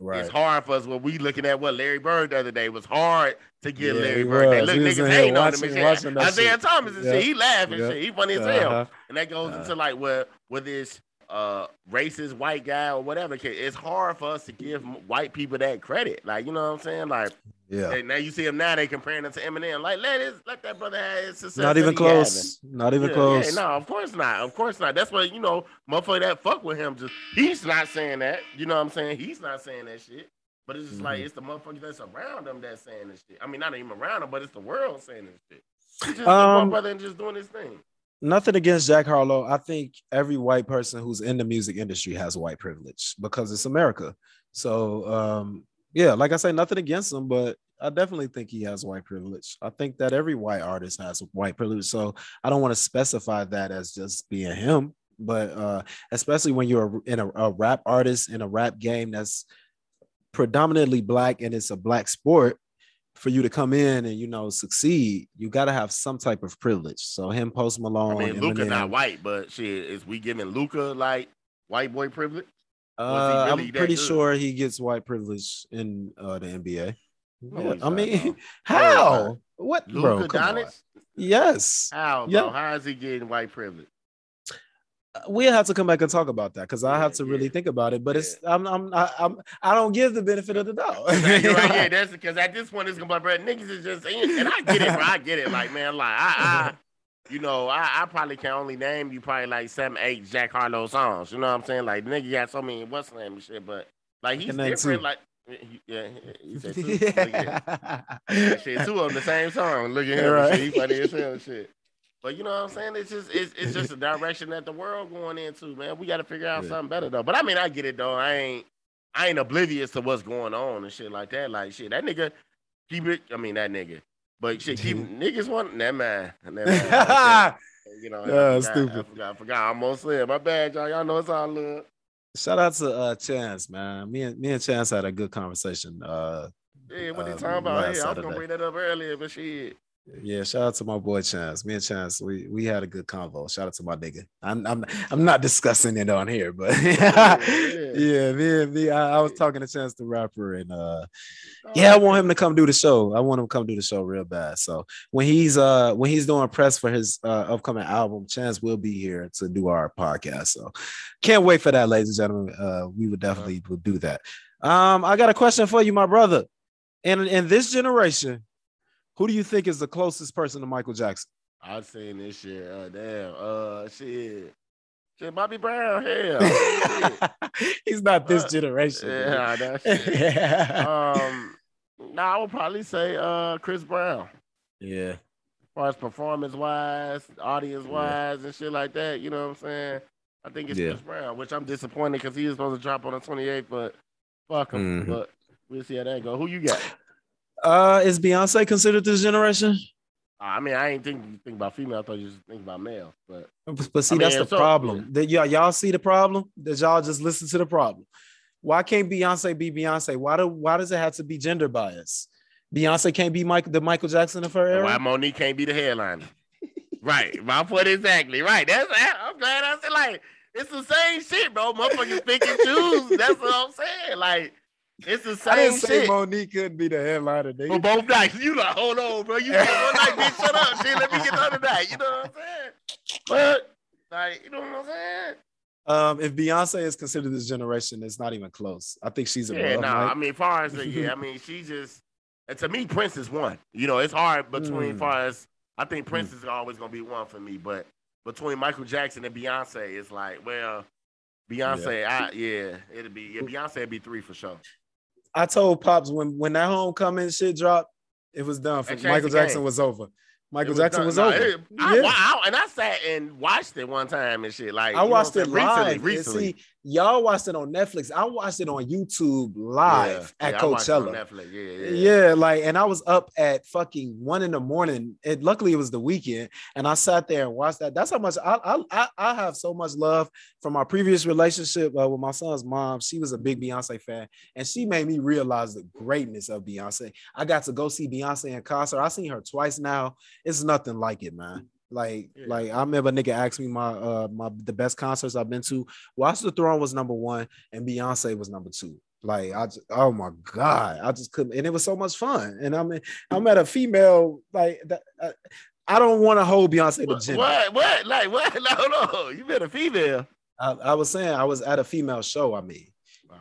Speaker 3: Right.
Speaker 4: It's hard for us when we looking at what Larry Bird the other day. It was hard to get
Speaker 3: Yeah,
Speaker 4: Larry Bird
Speaker 3: was.
Speaker 4: Look, niggas
Speaker 3: in
Speaker 4: hating on him
Speaker 3: watching-
Speaker 4: and shit. Isaiah
Speaker 3: shit.
Speaker 4: Thomas and
Speaker 3: Yeah.
Speaker 4: shit. He laughing
Speaker 3: Yeah.
Speaker 4: shit. He funny as hell.
Speaker 3: Uh-huh.
Speaker 4: And that goes
Speaker 3: Uh.
Speaker 4: into like where with this uh racist white guy or whatever. It's hard for us to give white people that credit. Like you know what I'm saying? Like
Speaker 3: Yeah.
Speaker 4: now you see him now. They comparing him to Eminem. Like let his let that brother have his success.
Speaker 3: Not even
Speaker 4: he having.
Speaker 3: close. Not even
Speaker 4: Yeah,
Speaker 3: close.
Speaker 4: Yeah, no, of course not. Of course not. That's what you know, motherfucker that fuck with him. Just he's not saying that. You know what I'm saying? He's not saying that shit. But it's just like
Speaker 3: Mhm.
Speaker 4: it's the motherfuckers that's around him that's saying this shit. I mean, not even around him, but it's the world saying this shit. He's just
Speaker 3: Um,
Speaker 4: one brother and just doing his thing.
Speaker 3: Nothing against Jack Harlow. I think every white person who's in the music industry has white privilege because it's America. So um, yeah, like I say, nothing against him, but I definitely think he has white privilege. I think that every white artist has white privilege. So I don't want to specify that as just being him, but uh, especially when you're in a, a rap artist in a rap game that's predominantly black and it's a black sport for you to come in and you know succeed, you got to have some type of privilege. So him, Post Malone,
Speaker 4: I mean,
Speaker 3: Luka
Speaker 4: not white, but shit, is we giving Luka like white boy privilege?
Speaker 3: Uh,
Speaker 4: really
Speaker 3: I'm pretty
Speaker 4: good?
Speaker 3: sure he gets white privilege in uh, the NBA.
Speaker 4: No,
Speaker 3: Yeah, I mean,
Speaker 4: no.
Speaker 3: how? What, bro?
Speaker 4: Luka
Speaker 3: Come Yes,
Speaker 4: How, bro?
Speaker 3: Yeah.
Speaker 4: How is he getting white privilege?
Speaker 3: We'll have to come back and talk about that because I have to really
Speaker 4: yeah.
Speaker 3: think about it. But it's I'm I'm I, I'm I don't give the benefit of the doubt.
Speaker 4: Right, yeah, that's because at this point it's gonna be, bro, niggas is just and I get it, bro. I get it. Like, man, like I, I you know, I, I probably can only name you probably like seven, eight Jack Harlow songs. You know what I'm saying? Like, nigga got so many what's name and shit, but like he's different.
Speaker 3: two.
Speaker 4: Like, yeah, he said two. At shit, two of them the same song. Look at him,
Speaker 3: Right.
Speaker 4: shit, he funny as hell, shit. But you know what I'm saying? It's just it's, it's just a direction that the world going into, man. We got to figure out
Speaker 3: Yeah.
Speaker 4: something better though. But I mean, I get it though. I ain't I ain't oblivious to what's going on and shit like that. Like shit, that nigga keep it. I mean that nigga, but shit, keep niggas want that man. You know,
Speaker 3: Yeah,
Speaker 4: I forgot,
Speaker 3: stupid.
Speaker 4: I forgot, I forgot. I almost said my bad, y'all. Y'all know it's all love.
Speaker 3: Shout out to uh, Chance, man. Me and me and Chance had a good conversation. Uh,
Speaker 4: Yeah, what
Speaker 3: Uh,
Speaker 4: he talking about?
Speaker 3: last
Speaker 4: Yeah, I was gonna bring that up earlier, but shit.
Speaker 3: Yeah, shout out to my boy Chance. Me and Chance, we we had a good convo. Shout out to my nigga. I'm I'm I'm not discussing it on here, but
Speaker 4: yeah.
Speaker 3: yeah, me and me. I, I was talking to Chance the rapper, and uh, yeah, I want him to come do the show. I want him to come do the show real bad. So when he's uh when he's doing press for his uh upcoming album, Chance will be here to do our podcast. So can't wait for that, ladies and gentlemen. Uh, we would definitely would do that. Um, I got a question for you, my brother. In in this generation, who do you think is the closest person to Michael Jackson?
Speaker 4: I've seen this shit. Uh, damn. Uh, shit. Shit, Bobby Brown. Hell.
Speaker 3: he's not this
Speaker 4: Uh,
Speaker 3: generation.
Speaker 4: Yeah, that shit. um, nah, I would probably say uh Chris Brown.
Speaker 3: yeah.
Speaker 4: As far as performance wise, audience wise, and shit like that, you know what I'm saying? I think it's
Speaker 3: Yeah.
Speaker 4: Chris Brown, which I'm disappointed because he was supposed to drop on the 28th, but fuck him.
Speaker 3: Mhm.
Speaker 4: But we'll see how that go. Who you got?
Speaker 3: Uh, is Beyonce considered this generation?
Speaker 4: I mean, I ain't think you think about female. I thought you just think about male. But
Speaker 3: But see,
Speaker 4: I mean,
Speaker 3: that's the
Speaker 4: so-
Speaker 3: problem. That y'all, y'all see the problem? That y'all just listen to the problem. Why can't Beyonce be Beyonce? Why do why does it have to be gender bias? Beyonce can't be Michael the Michael Jackson of her era.
Speaker 4: Why Monique can't be the headliner? right, my point exactly. Right, that's I'm glad I said like it's the same shit, bro. Motherfuckers pick and choose. That's what I'm saying. Like it's the same
Speaker 3: I didn't say
Speaker 4: shit.
Speaker 3: Monique couldn't be the headliner. Nigga.
Speaker 4: For both nights, you like, hold on, bro. You get one night, bitch. Shut up, shit. Let me get the other night. You know what I'm saying? But like, you know what I'm saying?
Speaker 3: Um, if Beyonce is considered this generation, it's not even close. I think she's above.
Speaker 4: Yeah, no.
Speaker 3: Mike.
Speaker 4: I mean, far as the, yeah, I mean, she just and to me, Prince is one. You know, it's hard between
Speaker 3: Mm.
Speaker 4: far as I think Prince is always gonna be one for me, but between Michael Jackson and Beyonce, it's like, well, Beyonce, I yeah, it'd be yeah, Beyonce would be three for sure.
Speaker 3: I told Pops when when that homecoming shit dropped, it was done. For Michael Jackson was over. Michael
Speaker 4: It
Speaker 3: Jackson
Speaker 4: done.
Speaker 3: was
Speaker 4: Nah,
Speaker 3: over.
Speaker 4: it- I,
Speaker 3: Yeah.
Speaker 4: wa- I- and I sat and watched it one time and shit. Like
Speaker 3: I watched it
Speaker 4: I'm
Speaker 3: live.
Speaker 4: recently. Recently,
Speaker 3: See, y'all watched it on Netflix. I watched it on YouTube live
Speaker 4: Yeah,
Speaker 3: at
Speaker 4: yeah, I watched it on
Speaker 3: Coachella.
Speaker 4: Netflix. Yeah, yeah,
Speaker 3: Yeah, like, and I was up at fucking one in the morning. It luckily it was the weekend, and I sat there and watched that. That's how much I I I, I have so much love from my previous relationship uh, with my son's mom. She was a big Beyonce fan, and she made me realize the greatness of Beyonce. I got to go see Beyonce in concert. I seen her twice now. It's nothing like it, man. Like,
Speaker 4: Yeah.
Speaker 3: like I remember a nigga asked me my uh my the best concerts I've been to. Watch the Throne was number one, and Beyonce was number two. Like I just, oh my god, I just couldn't, and it was so much fun. And I'm I'm at a female like that. uh, I don't want to hold Beyonce to
Speaker 4: What,
Speaker 3: gender.
Speaker 4: what? What? Like what? No, no. You been a female.
Speaker 3: I, I was saying I was at a female show. I mean,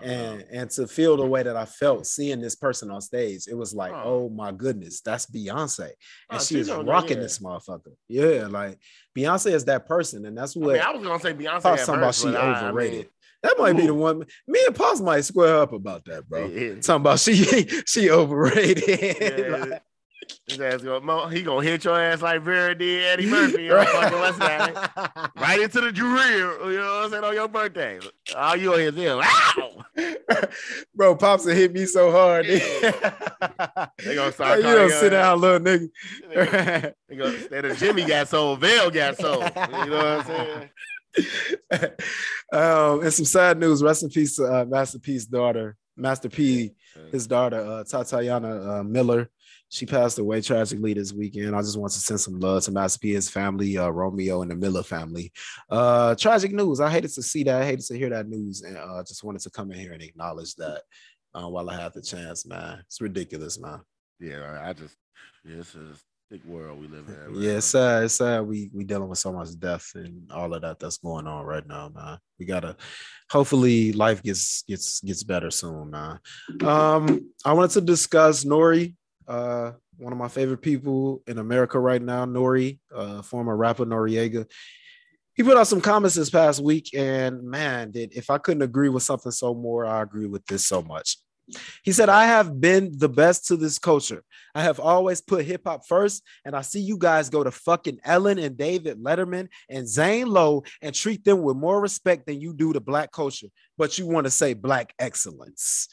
Speaker 3: and and to feel the way that I felt seeing this person on stage, it was like,
Speaker 4: Oh.
Speaker 3: oh my goodness, that's Beyonce, and
Speaker 4: Oh,
Speaker 3: she is
Speaker 4: there,
Speaker 3: rocking
Speaker 4: yeah.
Speaker 3: this motherfucker. Yeah, like Beyonce is that person, and that's
Speaker 4: I
Speaker 3: what
Speaker 4: mean, I was gonna say Beyonce.
Speaker 3: Talking about she
Speaker 4: but I- I mean,
Speaker 3: overrated. that might be the one. Me and Pops might square up about that, bro.
Speaker 4: yeah,
Speaker 3: Talking about she she overrated.
Speaker 4: yeah.
Speaker 3: Like-
Speaker 4: His ass gonna, he gonna hit your ass like Vera did Eddie Murphy. on fucking what's that? Right into the drill, you know what I'm saying, on your birthday. All you on his ear, ow!
Speaker 3: Bro, Pops will hit me so hard.
Speaker 4: They gonna start
Speaker 3: you don't sit down, little nigga.
Speaker 4: They gonna- Instead of Jimmy got sold, Vale got sold. You know what I'm saying?
Speaker 3: um, and some sad news. Rest in peace to uh, Master P's daughter, Master P, his daughter, uh, Tatiana uh, Miller. She passed away tragically this weekend. I just want to send some love to Master family, uh, Romeo, and the Miller family. Uh, tragic news. I hated to see that. I hated to hear that news, and uh, just wanted to come in here and acknowledge that uh, while I have the chance, man. It's ridiculous, man.
Speaker 4: Yeah, I just, yeah, it's a sick world we live in. man.
Speaker 3: Yeah, it's sad. It's sad. We we dealing with so much death and all of that that's going on right now, man. We gotta. Hopefully, life gets gets gets better soon, man. Um, I wanted to discuss N.O.R.E., uh, one of my favorite people in America right now. N.O.R.E., uh, former rapper Noreaga. He put out some comments this past week, and man, did if I couldn't agree with something so more, I agree with this so much. He said, I have been the best to this culture. I have always put hip hop first, and I see you guys go to fucking Ellen and David Letterman and Zane Lowe and treat them with more respect than you do to black culture, but you want to say black excellence.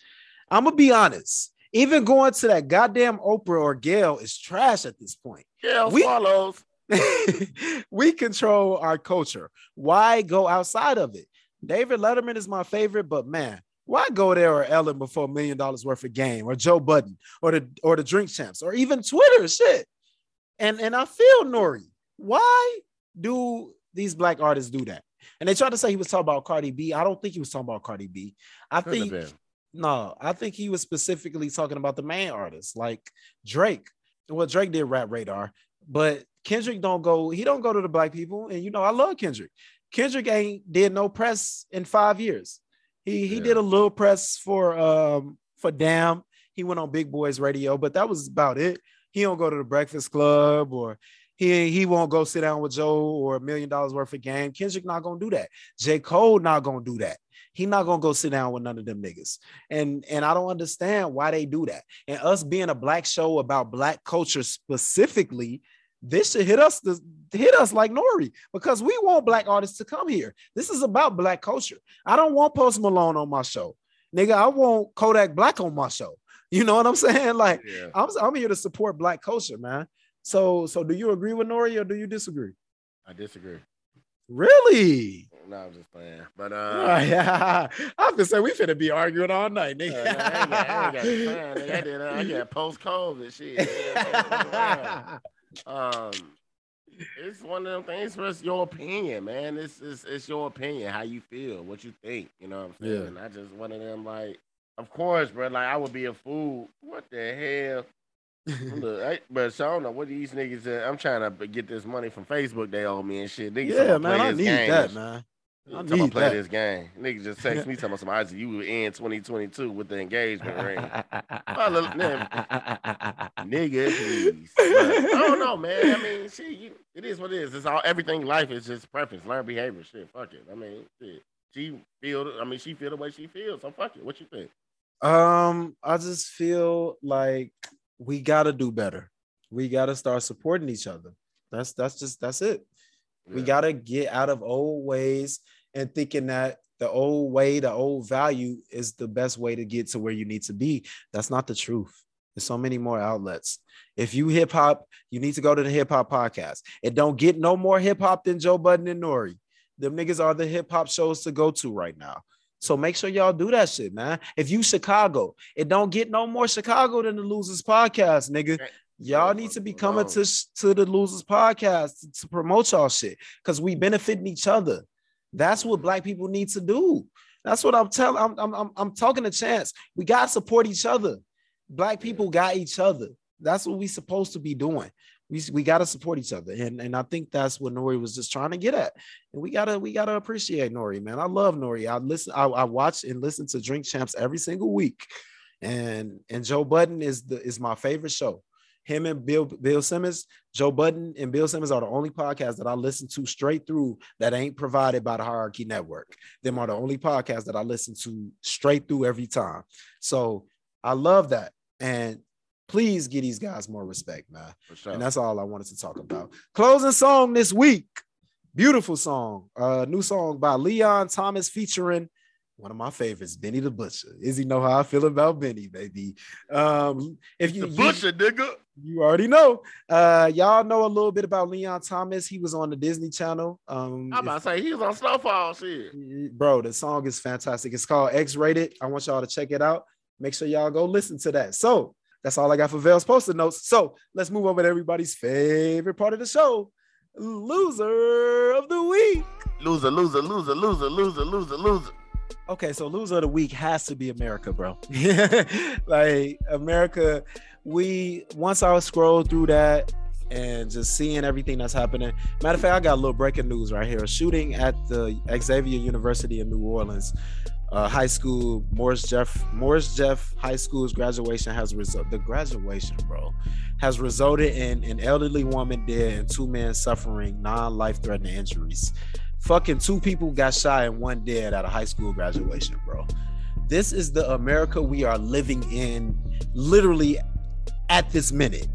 Speaker 3: I'm gonna be honest. Even going to that goddamn Oprah or Gayle is trash at this point.
Speaker 4: Yeah,
Speaker 3: We-
Speaker 4: swallows.
Speaker 3: we control our culture. Why go outside of it? David Letterman is my favorite, but man, why go there or Ellen before a million dollars worth of game or Joe Budden or the or the drink champs or even Twitter shit? And and I feel Nori. Why do these black artists do that? And they tried to say he was talking about Cardi B. I don't think he was talking about Cardi B. I
Speaker 4: have
Speaker 3: think. No, I think he was specifically talking about the main artists like Drake. Well, Drake did rap radar, but Kendrick don't go, he don't go to the black people. And you know, I love Kendrick. Kendrick ain't did no press in five years. He he
Speaker 4: Yeah.
Speaker 3: did a little press for um for Damn. He went on Big Boys Radio, but that was about it. He don't go to the Breakfast Club or he he won't go sit down with Joe or a million dollars worth of game. Kendrick not gonna do that. J. Cole not gonna do that. He not gonna go sit down with none of them niggas. And and I don't understand why they do that. And us being a black show about black culture specifically, this should hit us hit us like N.O.R.E. because we want black artists to come here. This is about black culture. I don't want Post Malone on my show. Nigga, I want Kodak Black on my show. You know what I'm saying? Like
Speaker 4: Yeah.
Speaker 3: I'm, I'm here to support black culture, man. So so do you agree with N.O.R.E. or do you disagree?
Speaker 4: I disagree.
Speaker 3: Really?
Speaker 4: No, I'm just playing. But uh,
Speaker 3: yeah. I was gonna say we finna be arguing all night,
Speaker 4: uh,
Speaker 3: nigga.
Speaker 4: I ain't got, I ain't got time, nigga. I did. uh, I got post COVID shit. um, it's one of them things. For it's your opinion, man. It's, it's it's your opinion, how you feel, what you think. You know what I'm saying?
Speaker 3: Yeah.
Speaker 4: And I just one of them like, of course, bro. Like I would be a fool. What the hell? Look, I, but so I don't know what these niggas. Uh, I'm trying to get this money from Facebook. They owe me and shit. Niggas
Speaker 3: yeah, man, I need
Speaker 4: game
Speaker 3: that, man. I
Speaker 4: Talking about
Speaker 3: need
Speaker 4: play
Speaker 3: that.
Speaker 4: this game. Nigga just text me talking about some Isaac, you were in 2022 with the engagement ring. Well, look, man, Nigga, please. But I don't know, man. I mean, shit, you, it is what it is. It's all everything. Life is just preference. Learn behavior. Shit, fuck it. I mean, shit. She feel. I mean, she feel the way she feels. So fuck it. What you think?
Speaker 3: Um, I just feel like we gotta do better. We gotta start supporting each other. That's that's just that's it. We gotta get out of old ways and thinking that the old way, the old value is the best way to get to where you need to be. That's not the truth. There's so many more outlets. If you hip hop, you need to go to the hip hop podcast. It don't get no more hip hop than Joe Budden and Nori. Them niggas are the hip hop shows to go to right now. So make sure y'all do that shit, man. If you Chicago, it don't get no more Chicago than the Losers Podcast, nigga. Y'all need to be coming to to the Losers Podcast to, to promote y'all shit because we benefiting each other. That's what black people need to do. That's what I'm telling. I'm, I'm I'm I'm talking a chance. We gotta support each other. Black people got each other. That's what we supposed to be doing. We, we gotta support each other, and and I think that's what N.O.R.E. was just trying to get at. And we gotta we gotta appreciate N.O.R.E., man. I love Nori. I listen. I, I watch and listen to Drink Champs every single week, and and Joe Budden is the is my favorite show. Him and Bill Bill Simmons, Joe Budden and Bill Simmons are the only podcasts that I listen to straight through that ain't provided by the Hierarchy Network. Them are the only podcasts that I listen to straight through every time. So I love that. And please give these guys more respect, man.
Speaker 4: Sure.
Speaker 3: And that's all I wanted to talk about. Closing song this week. Beautiful song. Uh, new song by Leon Thomas featuring one of my favorites, Benny the Butcher. Izzy know how I feel about Benny, baby. Um, if you,
Speaker 4: the
Speaker 3: you-
Speaker 4: butcher, nigga.
Speaker 3: you already know. Uh, y'all know a little bit about Leon Thomas. He was on the Disney Channel. Um,
Speaker 4: I'm about to say he was on Snowfall shit.
Speaker 3: bro, the song is fantastic. It's called X Rated. I want y'all to check it out. Make sure y'all go listen to that. So that's all I got for Vale's poster notes. So let's move over to everybody's favorite part of the show. Loser of the week.
Speaker 4: Loser, loser, loser, loser, loser, loser, loser.
Speaker 3: Okay, so loser of the week has to be America, bro. like America, we once I scroll through that and just seeing everything that's happening. Matter of fact, I got a little breaking news right here. A shooting at the Xavier University in New Orleans. Uh, high school, Morris Jeff, Morris Jeff High School's graduation has resulted. The graduation, bro, has resulted in an elderly woman dead and two men suffering non-life-threatening injuries fucking two people got shot and one dead at a high school graduation, bro. This is the America we are living in literally at this minute.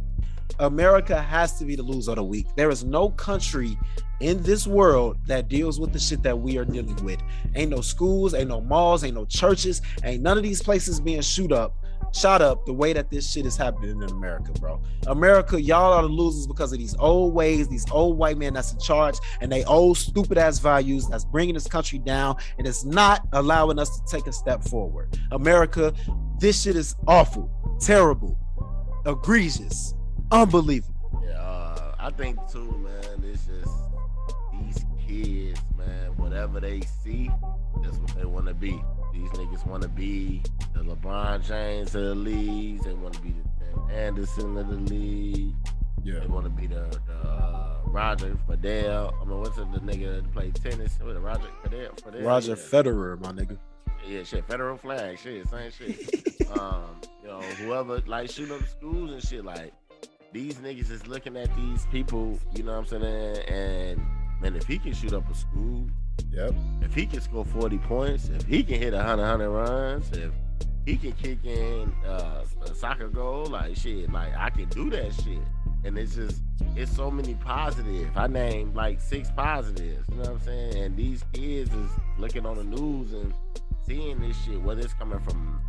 Speaker 3: America has to be the loser of the week. There is no country in this world that deals with the shit that we are dealing with. Ain't no schools, ain't no malls, ain't no churches, ain't none of these places being shoot up, shot up the way that this shit is happening in America, bro. America, y'all are the losers because of these old ways, these old white men that's in charge, and they old stupid ass values that's bringing this country down, and it's not allowing us to take a step forward. America, this shit is awful, terrible, egregious, unbelievable.
Speaker 4: Yeah, uh, I think too, man. It's just these kids, man. Whatever they see, that's what they want to be. These niggas want to be the LeBron James of the leagues. They want to be the Tim Anderson of the league.
Speaker 3: Yeah.
Speaker 4: They want to be the, the uh, Roger Fidel. I mean, what's the nigga that played tennis? What, Roger Fidel? Fidel?
Speaker 3: Roger
Speaker 4: yeah.
Speaker 3: Federer, my nigga.
Speaker 4: Yeah, shit, federal flag, shit, same shit. um, you know, whoever like shoot up schools and shit, like these niggas is looking at these people, you know what I'm saying? And man, if he can shoot up a school,
Speaker 3: Yep.
Speaker 4: if he can score 40 points, if he can hit 100, 100 runs, if he can kick in uh, a soccer goal, like shit, like I can do that shit. And it's just, it's so many positives. I named like six positives, you know what I'm saying? And these kids is looking on the news and seeing this shit, whether it's coming from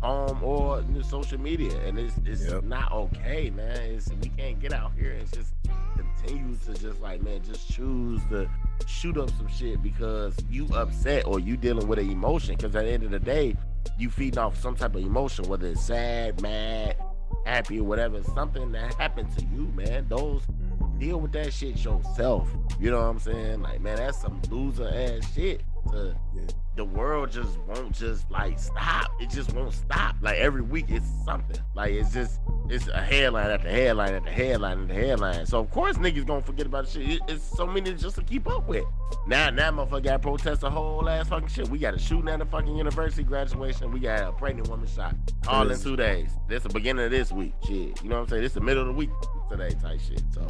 Speaker 4: home or the social media, and it's it's
Speaker 3: Yep.
Speaker 4: not okay, man. It's we can't get out here and just continue to just like man, just choose the shoot up some shit because you upset or you dealing with an emotion. Because at the end of the day, you feeding off some type of emotion, whether it's sad, mad, happy, or whatever. Something that happened to you, man. Those mm-hmm. deal with that shit yourself. You know what I'm saying? Like, man, that's some loser ass shit. To,
Speaker 3: Yeah.
Speaker 4: The world just won't just like stop. It just won't stop. Like every week it's something. Like it's just it's a headline after headline after headline after headline. So of course niggas gonna forget about the shit. It's so many just to keep up with. Now now motherfucker got to protest the whole ass fucking shit. We got a shooting at a fucking university graduation. We got a pregnant woman shot. All in two days. This the beginning of this week. Shit. You know what I'm saying? This the middle of the week today type shit. So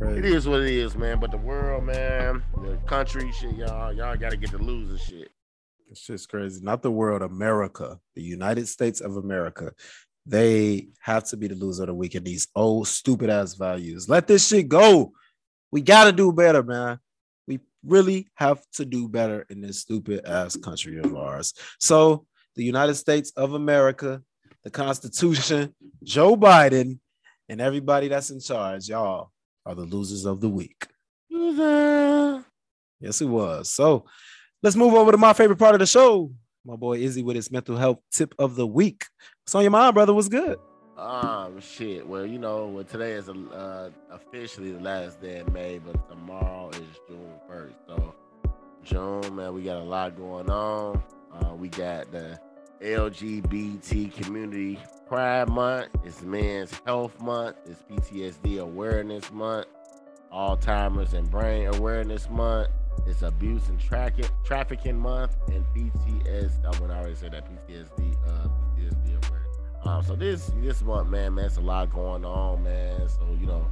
Speaker 4: it
Speaker 3: Crazy.
Speaker 4: is what it is, man. But the world, man, the country, shit, y'all, y'all gotta get the loser shit.
Speaker 3: This shit's crazy. Not the world, America, the United States of America. They have to be the loser of the week in these old stupid ass values. Let this shit go. We gotta do better, man. We really have to do better in this stupid ass country of ours. So, the United States of America, the Constitution, Joe Biden, and everybody that's in charge, y'all are the losers of the week.
Speaker 4: Loser.
Speaker 3: Yes, it was. So let's move over to my favorite part of the show. My boy Izzy with his mental health tip of the week. What's on your mind, brother? What's good?
Speaker 4: Um, shit. Well, you know, well, today is uh, officially the last day in May, but tomorrow is June first. So, June, man, we got a lot going on. Uh, we got the LGBT community Pride Month. It's Men's Health Month. It's PTSD Awareness Month. Alzheimer's and Brain Awareness Month. It's Abuse and Track- Trafficking Month and PTSD. I would already say that PTSD. Uh, PTSD awareness. Um, so this this month, man, man, it's a lot going on, man. So you know,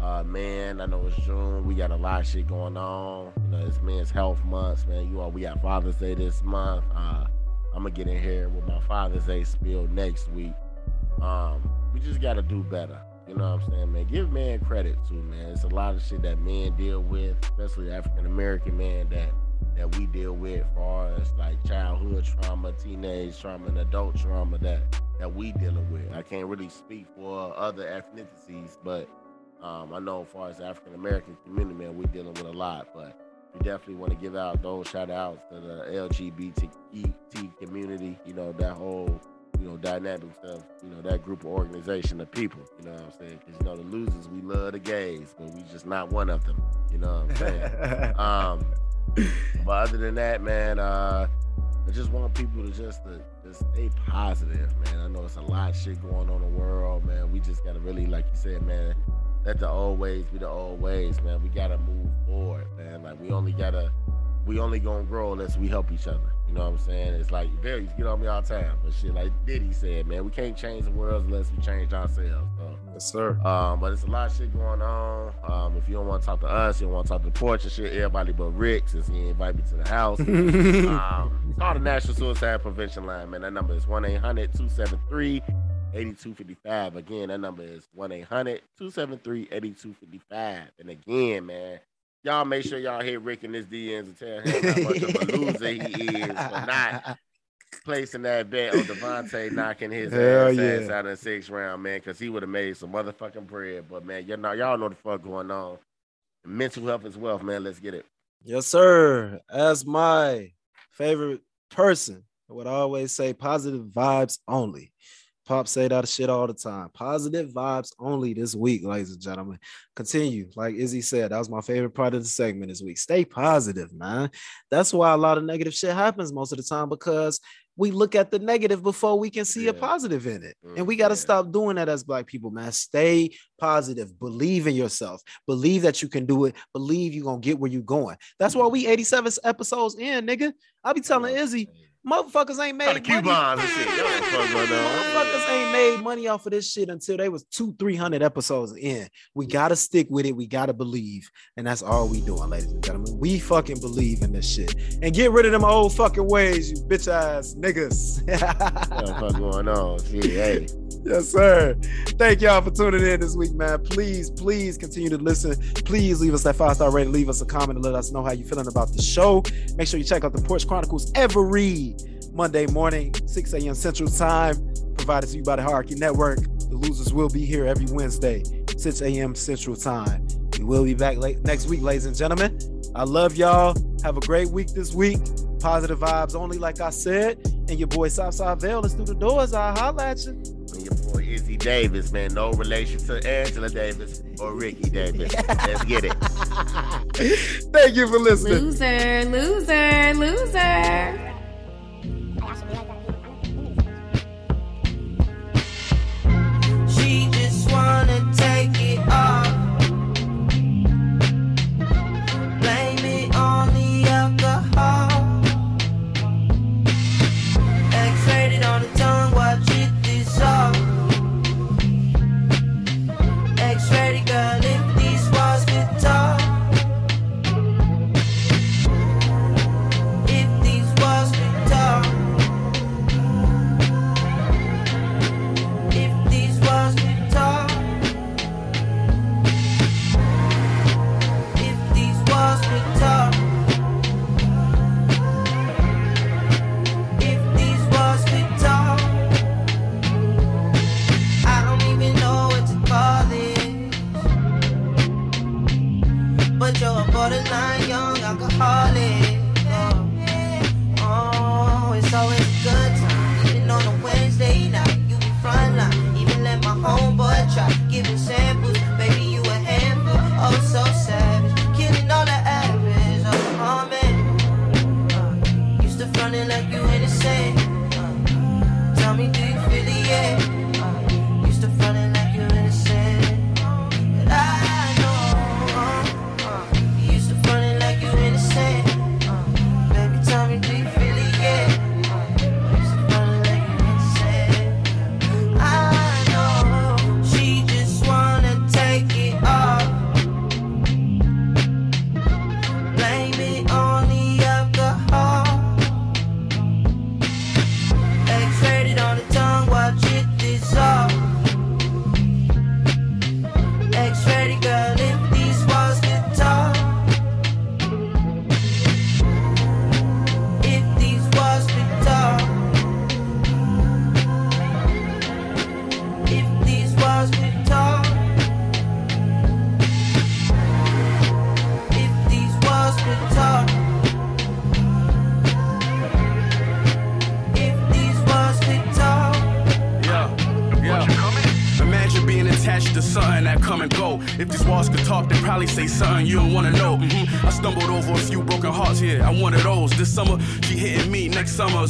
Speaker 4: uh, man, I know it's June. We got a lot of shit going on. You know, it's Men's Health Month, man. You all, we got Father's Day this month. Uh, I'm gonna get in here with my Father's Day spiel next week. Um, we just gotta do better. You know what I'm saying, man? Give man credit too, man. It's a lot of shit that men deal with, especially African American men that that we deal with, far as like childhood trauma, teenage trauma, and adult trauma that that we dealing with. I can't really speak for other ethnicities, but um, I know as far as African American community, man, we dealing with a lot. But we definitely want to give out those shout outs to the LGBT community. You know that whole you know dynamic stuff. You know that group of organization of people. You know what I'm saying? Because you know the losers, we love the gays, but we just not one of them. You know what I'm saying? um, but other than that, man, uh, I just want people to just to just stay positive, man. I know it's a lot of shit going on in the world, man. We just gotta really, like you said, man, let the old ways be the old ways, man. We gotta move forward, man. Like we only gotta, we only gonna grow unless we help each other. You know what I'm saying? It's like to get on me all the time, but shit, like Diddy said, man, we can't change the world unless we change ourselves. So.
Speaker 3: Yes, sir.
Speaker 4: Um, but it's a lot of shit going on. Um, if you don't want to talk to us, you don't want to talk to the porch and shit, everybody but Rick, since he invited me to the house. um, call the National Suicide Prevention Line, man. That number is 1 800 273 8255. Again, that number is 1 800 273 8255. And again, man, y'all make sure y'all hit Rick in his DMs and tell him how much of a loser he is for not placing that bet on Devontae knocking his ass,
Speaker 3: yeah.
Speaker 4: ass out in the sixth round, man, because he would have made some motherfucking bread. But man, y'all know, y'all know the fuck going on. Mental health is wealth, man. Let's get it.
Speaker 3: Yes, sir. As my favorite person, I would always say positive vibes only. Pop say that shit all the time. Positive vibes only this week, ladies and gentlemen. Continue. Like Izzy said, that was my favorite part of the segment this week. Stay positive, man. That's why a lot of negative shit happens most of the time because we look at the negative before we can see a positive in it.
Speaker 4: Mm,
Speaker 3: And we got to
Speaker 4: yeah.
Speaker 3: stop doing that as black people, man. Stay positive. Believe in yourself. Believe that you can do it. Believe you're going to get where you're going. That's why we 87 episodes in, nigga. I'll be telling Izzy, motherfuckers ain't made
Speaker 4: the
Speaker 3: money.
Speaker 4: coupons and shit. Y'all know what the fuck going on.
Speaker 3: Motherfuckers ain't made money off of this shit until they was two, three hundred episodes in. We gotta stick with it. We gotta believe, and that's all we doing, ladies and gentlemen. We fucking believe in this shit and get rid of them old fucking ways, you bitch ass niggas.
Speaker 4: What the fuck going on? Shit, hey.
Speaker 3: yes, sir. Thank y'all for tuning in this week, man. Please, please continue to listen. Please leave us that five star rating. Leave us a comment and let us know how you feeling about the show. Make sure you check out the Porch Chronicles every Monday morning, 6 a.m. Central Time, provided to you by the Hierarchy Network. The losers will be here every Wednesday, 6 a.m. Central Time. We will be back late next week, ladies and gentlemen. I love y'all. Have a great week this week. Positive vibes only, like I said. And your boy Southside Vale is through the doors. I'll holla at you.
Speaker 4: And your boy Izzy Davis, man. No relation to Angela Davis or Ricky Davis. Let's get it.
Speaker 3: Thank you for listening.
Speaker 2: Loser, loser, loser.
Speaker 5: She just wanna take it off.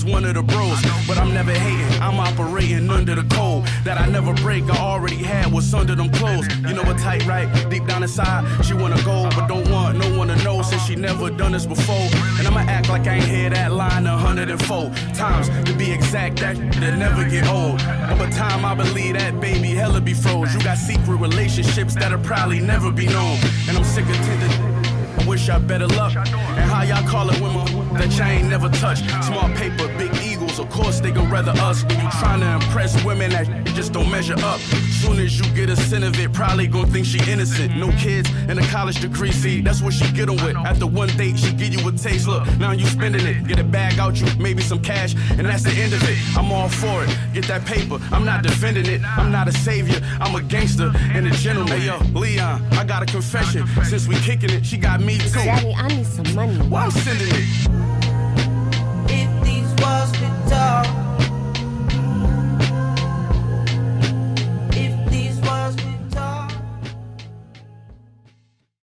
Speaker 6: Is one of the bros. But I'm never hating. I'm operating under the code that I never break. I already had what's under them clothes. You know what tight, right? Deep down inside, she wanna go, but don't want no one to know since she never done this before. And I'ma act like I ain't hear that line a hundred and four times to be exact. That that never get old. Over time, I believe that baby hella be froze. You got secret relationships that'll probably never be known. And I'm sick of tender. I wish y'all better luck. And how y'all call it women that you ain't never touched. Small paper, big eagles, of course they gon' rather us. When you trying to impress women that just don't measure up. Soon as you get a sin of it, probably gon' think she innocent. No kids and a college degree, see, that's what she get 'em with. After one date, she give you a taste. Look, now you spending it. Get a bag out you, maybe some cash, and that's the end of it. I'm all for it. Get that paper, I'm not defending it. I'm not a savior, I'm a gangster and a gentleman. Hey, yo, Leon, I got a confession. Since we kicking it, she got me too.
Speaker 7: Daddy, I need some money.
Speaker 6: Why I'm sending it?